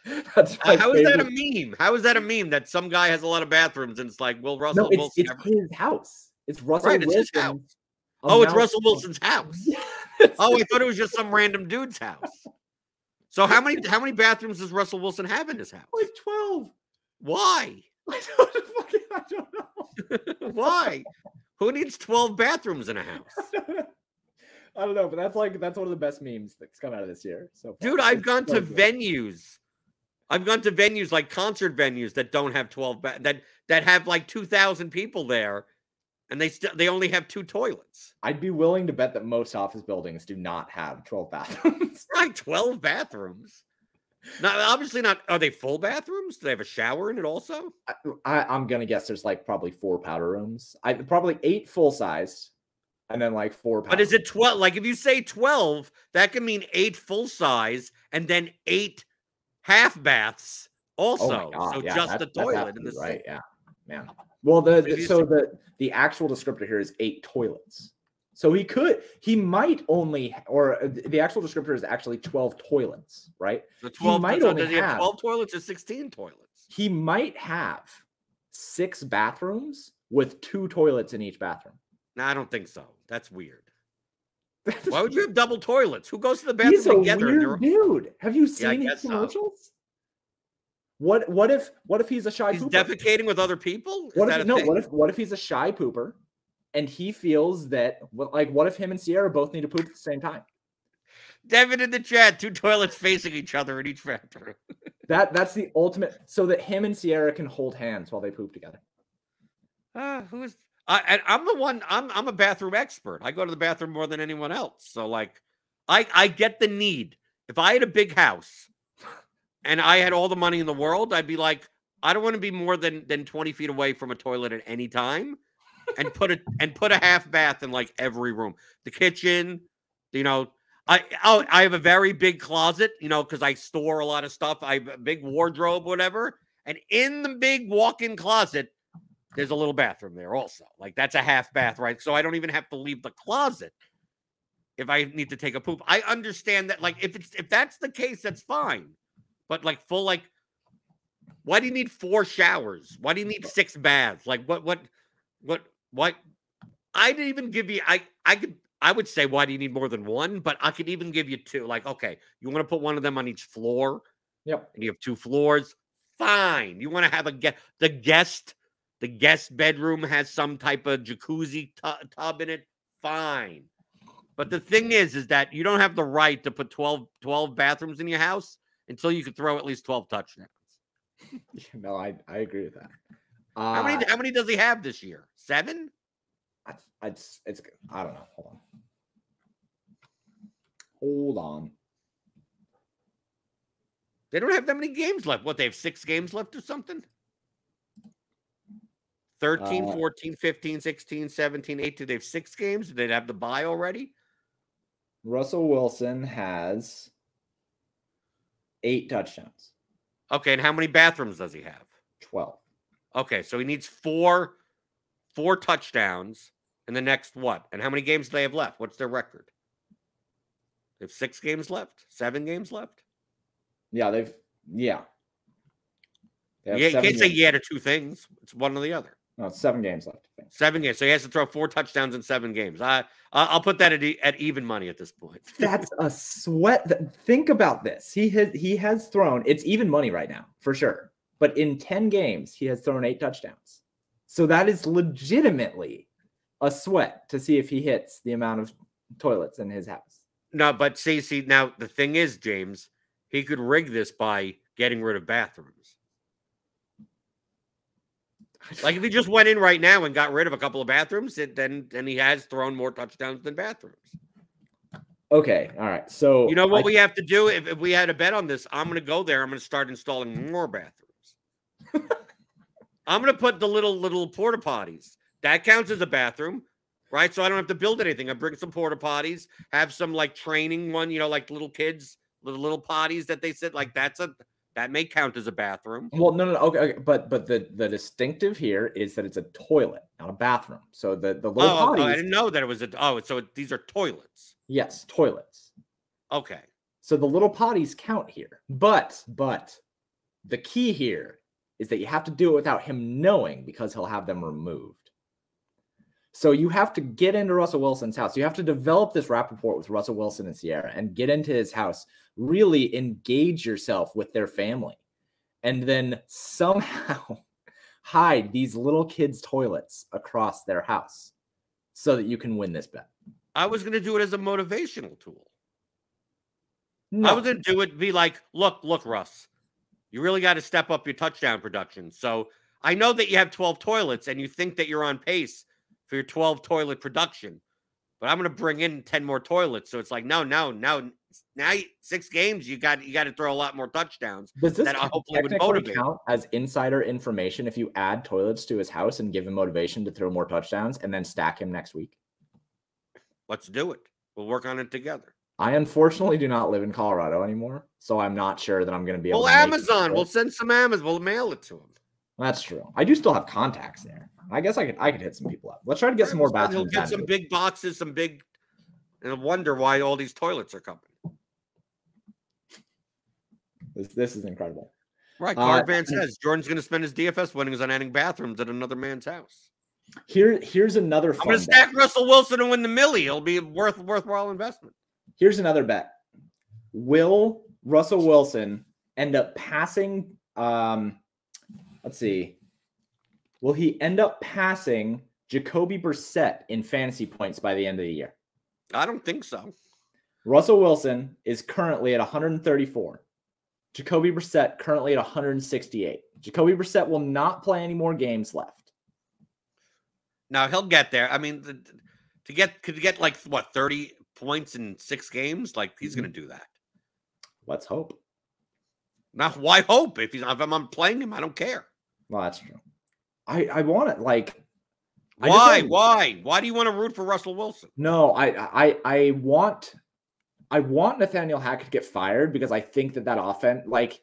[SPEAKER 2] That's
[SPEAKER 1] How is that a meme? How is that a meme that some guy has a lot of bathrooms and it's like, will Russell
[SPEAKER 2] No, it's,
[SPEAKER 1] Wilson
[SPEAKER 2] it's
[SPEAKER 1] ever-
[SPEAKER 2] his house. It's Russell
[SPEAKER 1] right?
[SPEAKER 2] Wilson's
[SPEAKER 1] house. Oh, it's Russell Wilson's house. Oh, I thought it was just some random dude's house. So how many how many bathrooms does Russell Wilson have in his house?
[SPEAKER 2] like 12.
[SPEAKER 1] Why?
[SPEAKER 2] I don't, fucking, I don't know.
[SPEAKER 1] Why? Who needs 12 bathrooms in a house?
[SPEAKER 2] I don't know, but that's like that's one of the best memes that's come out of this year. So far.
[SPEAKER 1] Dude, I've
[SPEAKER 2] It's
[SPEAKER 1] gone
[SPEAKER 2] so
[SPEAKER 1] to
[SPEAKER 2] good.
[SPEAKER 1] venues. I've gone to venues like concert venues that don't have 12 ba- that that have like 2000 people there and they still they only have two toilets.
[SPEAKER 2] I'd be willing to bet that most office buildings do not have 12 bathrooms.
[SPEAKER 1] Right, 12 bathrooms. Not obviously not are they full bathrooms? Do they have a shower in it also?
[SPEAKER 2] I, I'm gonna guess there's like probably four powder rooms. I probably eight full size, and then like four.
[SPEAKER 1] But is it 12? Like if you say 12, that can mean eight full size and then eight half baths also.
[SPEAKER 2] Oh my god!
[SPEAKER 1] so
[SPEAKER 2] yeah,
[SPEAKER 1] just
[SPEAKER 2] that-
[SPEAKER 1] the toilet in the
[SPEAKER 2] right.
[SPEAKER 1] sink.
[SPEAKER 2] Yeah, man. Well, the, the so the the actual descriptor here is eight toilets. So he could, he might only, or the actual descriptor is actually 12 toilets, right?
[SPEAKER 1] The 12 he
[SPEAKER 2] might
[SPEAKER 1] so
[SPEAKER 2] only
[SPEAKER 1] does he have
[SPEAKER 2] have-
[SPEAKER 1] 12 toilets or 16 toilets?
[SPEAKER 2] He might have six bathrooms with two toilets in each bathroom.
[SPEAKER 1] No, I don't think so. That's weird. Why would you have double toilets? Who goes to the bathroom
[SPEAKER 2] He's a
[SPEAKER 1] together?
[SPEAKER 2] weird dude. Have you
[SPEAKER 1] Yeah,
[SPEAKER 2] seen his
[SPEAKER 1] guess so.
[SPEAKER 2] What what if what if he's a shy
[SPEAKER 1] He's
[SPEAKER 2] pooper?
[SPEAKER 1] defecating with other people? Is
[SPEAKER 2] what if no?
[SPEAKER 1] thing?
[SPEAKER 2] What if what if he's a shy pooper, and he feels that like what if him and Ciara both need to poop at the same time?
[SPEAKER 1] Devin in the chat, two toilets facing each other in each bathroom.
[SPEAKER 2] That that's the ultimate. So that him and Ciara can hold hands while they poop together.
[SPEAKER 1] Uh, who is I, and I'm the one. I'm I'm a bathroom expert. I go to the bathroom more than anyone else. So like, I I get the need. If I had a big house, and I had all the money in the world, I'd be like, I don't want to be more than than 20 feet away from a toilet at any time, and put a and put a half bath in like every room, the kitchen, you know. I oh, I have a very big closet, you know, because I store a lot of stuff. I have a big wardrobe, whatever. And in the big walk-in closet, there's a little bathroom there also. Like that's a half bath, right? So I don't even have to leave the closet if I need to take a poop. I understand that, like, if it's if that's the case, that's fine. But like full, like, why do you need four showers? Why do you need six baths? Like, what, what, what, what? I didn't even give you. I, I could. I would say, why do you need more than one? But I could even give you two. Like, okay, you want to put one of them on each floor,
[SPEAKER 2] Yep.
[SPEAKER 1] and you have two floors. Fine. You want to have a get the guest the guest bedroom has some type of jacuzzi tu- tub in it fine but the thing is is that you don't have the right to put 12 12 bathrooms in your house until you can throw at least 12 touchdowns
[SPEAKER 2] No, I I agree with that.
[SPEAKER 1] How many
[SPEAKER 2] Uh,
[SPEAKER 1] how many does he have this year seven
[SPEAKER 2] I, it's it's I don't know. Hold on. Hold on.
[SPEAKER 1] they don't have that many games left what they have six games left or something 13,
[SPEAKER 2] Uh,
[SPEAKER 1] 14, 15, 16, 17, 18. They have six games. They'd have the buy already?
[SPEAKER 2] Russell Wilson has eight touchdowns,
[SPEAKER 1] Okay, and how many bathrooms does he have?
[SPEAKER 2] 12.
[SPEAKER 1] Okay, so he needs four four touchdowns in the next what? And how many games do they have left? What's their record? They have six games left, seven games left.
[SPEAKER 2] Yeah, they've, yeah. They
[SPEAKER 1] Yeah, you can't say
[SPEAKER 2] games-
[SPEAKER 1] yeah to two things. It's one or the other.
[SPEAKER 2] No, it's seven games left.
[SPEAKER 1] Seven games, so he has to throw four touchdowns in seven games. I I'll put that at, at even money at this point.
[SPEAKER 2] That's a sweat. Think about this. He has he has thrown. It's even money right now for sure. But in ten games, he has thrown eight touchdowns. So that is legitimately a sweat to see if he hits the amount of toilets in his house.
[SPEAKER 1] No, but see, see, now the thing is, James, he could rig this by getting rid of bathrooms. Like if he just went in right now and got rid of a couple of bathrooms, it, then then he has thrown more touchdowns than bathrooms.
[SPEAKER 2] Okay, all right. So
[SPEAKER 1] You know what
[SPEAKER 2] I-
[SPEAKER 1] we have to do if, if we had a bet on this? I'm going to go there. I'm going to start installing more bathrooms. I'm going to put the little little porta potties. That counts as a bathroom, right? So I don't have to build anything. I bring some porta potties, have some like training one, you know, like little kids, little little potties that they sit like that's a that may count as a bathroom.
[SPEAKER 2] Well, no, no, no. Okay, okay, but but the the distinctive here is that it's a toilet, not a bathroom. So the the little
[SPEAKER 1] Oh,
[SPEAKER 2] potties,
[SPEAKER 1] oh, I didn't know that it was a oh, so it, these are toilets.
[SPEAKER 2] yes, toilets.
[SPEAKER 1] Okay.
[SPEAKER 2] So the little potties count here. But but the key here is that you have to do it without him knowing because he'll have them removed. So you have to get into Russell Wilson's house. You have to develop this rapport with Russell Wilson and Ciara and get into his house. Really engage yourself with their family. And then somehow hide these little kids' toilets across their house so that you can win this bet.
[SPEAKER 1] I was going to do it as a motivational tool.
[SPEAKER 2] No.
[SPEAKER 1] I was going to do it be like, look, look, Russ, you really got to step up your touchdown production. So I know that you have 12 toilets and you think that you're on pace for your 12 toilet production, but I'm going to bring in 10 more toilets. So it's like, no, no, no. Now six games, you got you got to throw a lot more touchdowns.
[SPEAKER 2] Does this
[SPEAKER 1] that hopefully would motivate.
[SPEAKER 2] count as insider information if you add toilets to his house and give him motivation to throw more touchdowns and then stack him next week?
[SPEAKER 1] Let's do it. We'll work on it together.
[SPEAKER 2] I unfortunately do not live in Colorado anymore, so I'm not sure that I'm going to be able.
[SPEAKER 1] Well,
[SPEAKER 2] to
[SPEAKER 1] Amazon, we'll send some Amazon. We'll mail it to him.
[SPEAKER 2] That's true. I do still have contacts there. I guess I could I could hit some people up. Let's try to get some more
[SPEAKER 1] He'll
[SPEAKER 2] bathrooms.
[SPEAKER 1] get
[SPEAKER 2] added
[SPEAKER 1] some big boxes, some big, and I wonder why all these toilets are coming.
[SPEAKER 2] This, this is incredible.
[SPEAKER 1] Right.
[SPEAKER 2] Uh,
[SPEAKER 1] Van says Jordan's going to spend his DFS winnings on adding bathrooms at another man's house.
[SPEAKER 2] Here, here's another.
[SPEAKER 1] I'm going to stack Russell Wilson and win the millie. It'll be worth worthwhile investment.
[SPEAKER 2] Here's another bet. Will Russell Wilson end up passing? Um, let's see. Will he end up passing Jacoby Brissett in fantasy points by the end of the year?
[SPEAKER 1] I don't think so.
[SPEAKER 2] Russell Wilson is currently at 134. Jacoby Brissett currently at 168. Jacoby Brissett will not play any more games left.
[SPEAKER 1] Now he'll get there. I mean, the, to get to get like what 30 points in six games, like he's
[SPEAKER 2] Mm-hmm.
[SPEAKER 1] going to do that.
[SPEAKER 2] Let's hope.
[SPEAKER 1] Now, why hope if he's if I'm, playing him? I don't care.
[SPEAKER 2] Well, that's true. I I want it like
[SPEAKER 1] Why?
[SPEAKER 2] want-
[SPEAKER 1] Why? Why do you want to root for Russell Wilson?
[SPEAKER 2] No, I I I want I want Nathaniel Hackett to get fired because I think that that offense like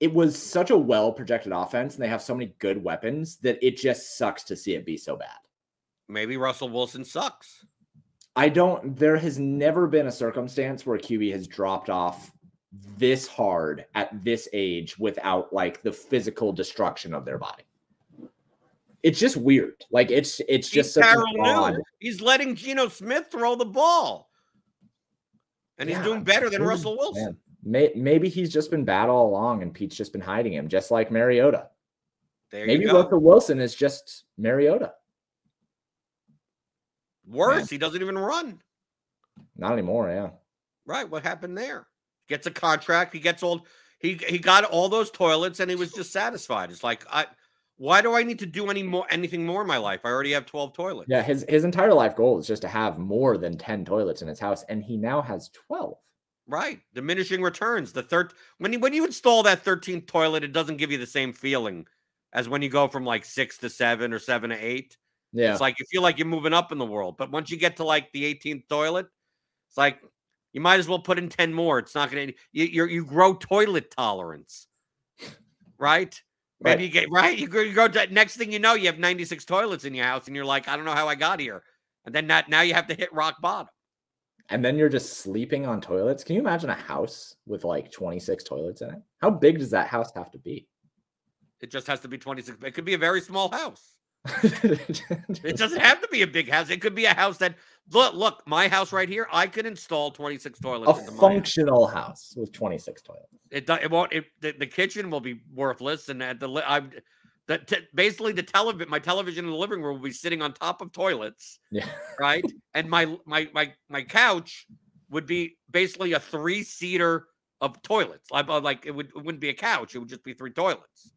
[SPEAKER 2] it was such a well projected offense and they have so many good weapons that it just sucks to see it be so bad.
[SPEAKER 1] Maybe Russell Wilson sucks.
[SPEAKER 2] I don't there has never been a circumstance where QB has dropped off this hard at this age without like the physical destruction of their body. It's just weird. Like it's it's just
[SPEAKER 1] Carroll
[SPEAKER 2] odd.
[SPEAKER 1] He's letting Geno Smith throw the ball, and he's
[SPEAKER 2] Yeah,
[SPEAKER 1] doing better than Russell Wilson.
[SPEAKER 2] may, maybe he's just been bad all along and Pete's just been hiding him, just like Mariota.
[SPEAKER 1] There
[SPEAKER 2] maybe
[SPEAKER 1] you go.
[SPEAKER 2] Russell Wilson is just Mariota.
[SPEAKER 1] Worse,
[SPEAKER 2] man.
[SPEAKER 1] he doesn't even run.
[SPEAKER 2] Not anymore, yeah.
[SPEAKER 1] Right? What happened there? Gets a contract. He gets old. He he got all those toilets, and he was just satisfied. It's like I. Why do I need to do any more anything more in my life? I already have twelve toilets.
[SPEAKER 2] Yeah, his his entire life goal is just to have more than 10 toilets in his house, and he now has 12.
[SPEAKER 1] Right. Diminishing returns. The third when you when you install that 13th toilet, it doesn't give you the same feeling as when you go from like six to seven or seven to eight.
[SPEAKER 2] Yeah.
[SPEAKER 1] It's like you feel like you're moving up in the world. But once you get to like the 18th toilet, it's like you might as well put in 10 more. It's not going to, you, you grow toilet tolerance, right? Maybe
[SPEAKER 2] Right.
[SPEAKER 1] you get, right? You go, you go to, next thing you know, you have 96 toilets in your house and you're like, I don't know how I got here. And then that, now you have to hit rock bottom.
[SPEAKER 2] and then you're just sleeping on toilets. Can you imagine a house with like 26 toilets in it? How big does that house have to be?
[SPEAKER 1] It just has to be 26. It could be a very small house. It doesn't have to be a big house. It could be a house that look, look, my house right here. I could install 26
[SPEAKER 2] a
[SPEAKER 1] toilets house.
[SPEAKER 2] functional house with 26 toilets.
[SPEAKER 1] It do- it won't. It, the, the kitchen will be worthless, and at the I'm the t- basically the television, my television in the living room will be sitting on top of toilets,
[SPEAKER 2] Yeah.
[SPEAKER 1] right? and my my my my couch would be basically a three seater of toilets. Like uh, like it would it wouldn't be a couch. It would just be three toilets.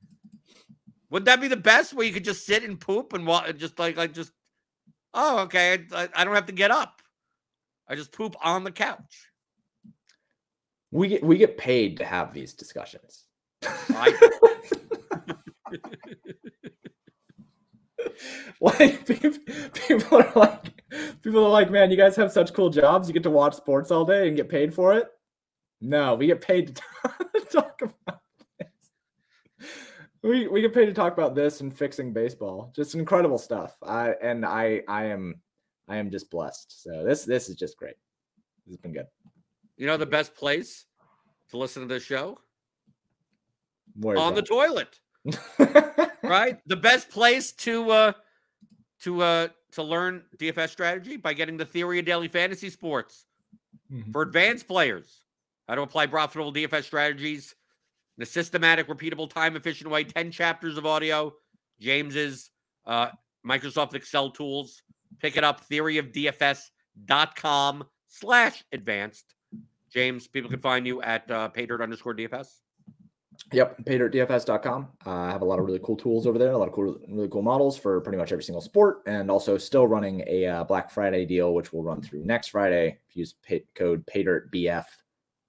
[SPEAKER 1] Would that be the best where you could just sit and poop and just like like just oh okay I, I don't have to get up. I just poop on the couch.
[SPEAKER 2] We get we get paid to have these discussions. Like people, are like people are like, man, you guys have such cool jobs. You get to watch sports all day and get paid for it. No, we get paid to talk about. We we get paid to talk about this and fixing baseball. Just incredible stuff. I and I I am I am just blessed. So this this is just great. This has been good.
[SPEAKER 1] you know the best place to listen to this show on the toilet. right? The best place to uh to uh to learn DFS strategy by getting the theory of daily fantasy sports
[SPEAKER 2] Mhm.
[SPEAKER 1] for advanced players. How to apply profitable DFS strategies a systematic, repeatable, time efficient way. 10 chapters of audio. James's uh Microsoft Excel tools. Pick it up, theoryofdfs.com slash advanced. James, people can find you at uh, paydirt underscore DFS.
[SPEAKER 2] Yep, paydirtdfs.com. Uh, I have a lot of really cool tools over there, a lot of cool, really cool models for pretty much every single sport, and also still running a uh, Black Friday deal, which will run through next Friday. If you Use pay, code paydirtbf,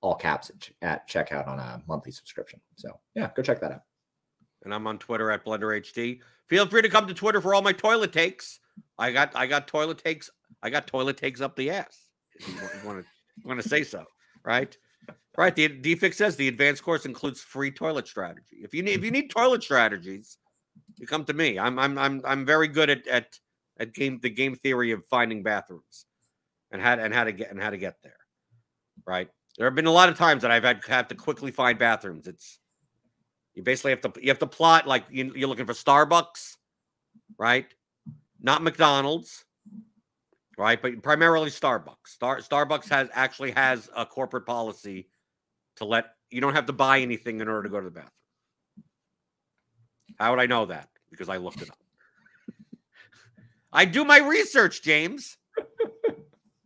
[SPEAKER 2] all caps at, checkout on a monthly subscription. So yeah, go check that out.
[SPEAKER 1] and I'm on Twitter at BlenderHD. Feel free to come to Twitter for all my toilet takes. I got I got toilet takes. I got toilet takes up the ass. If you want to want to say so, right? Right. The DFix says the advanced course includes free toilet strategy. If you need if you need toilet strategies, you come to me. I'm I'm I'm I'm very good at at at game the game theory of finding bathrooms and how and how to get and how to get there. Right. There have been a lot of times that I've had have to quickly find bathrooms. It's you basically have to you have to plot like you, you're looking for Starbucks, right? Not McDonald's, right? But primarily Starbucks. Star Starbucks has actually has a corporate policy to let you don't have to buy anything in order to go to the bathroom. How would I know that? Because I looked it up. I do my research, James.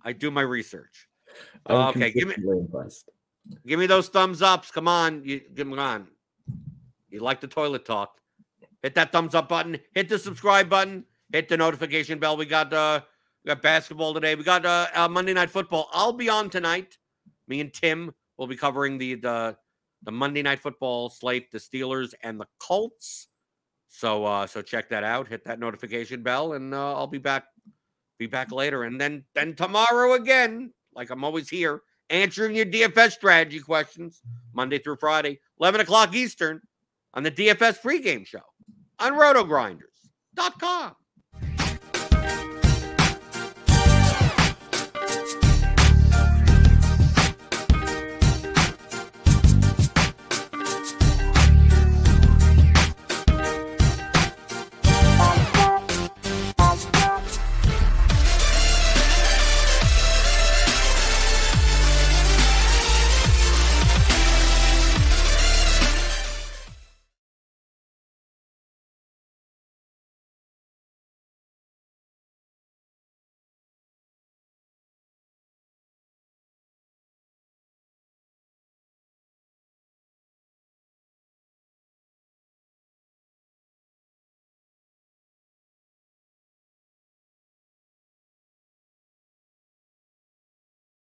[SPEAKER 1] I do my research.
[SPEAKER 2] I'm
[SPEAKER 1] Okay, give me-
[SPEAKER 2] impressed.
[SPEAKER 1] Give me those thumbs ups. Come on. You come on. You like the toilet talk. Hit that thumbs up button. Hit the subscribe button. Hit the notification bell. We got uh we got basketball today. We got uh, uh Monday night football. I'll be on tonight. Me and Tim will be covering the the the Monday night football slate, the Steelers and the Colts. So uh so check that out. Hit that notification bell and uh, I'll be back be back later. And then then tomorrow again, like I'm always here, answering your DFS strategy questions Monday through Friday, 11 o'clock Eastern on the DFS pregame show on rotogrinders.com.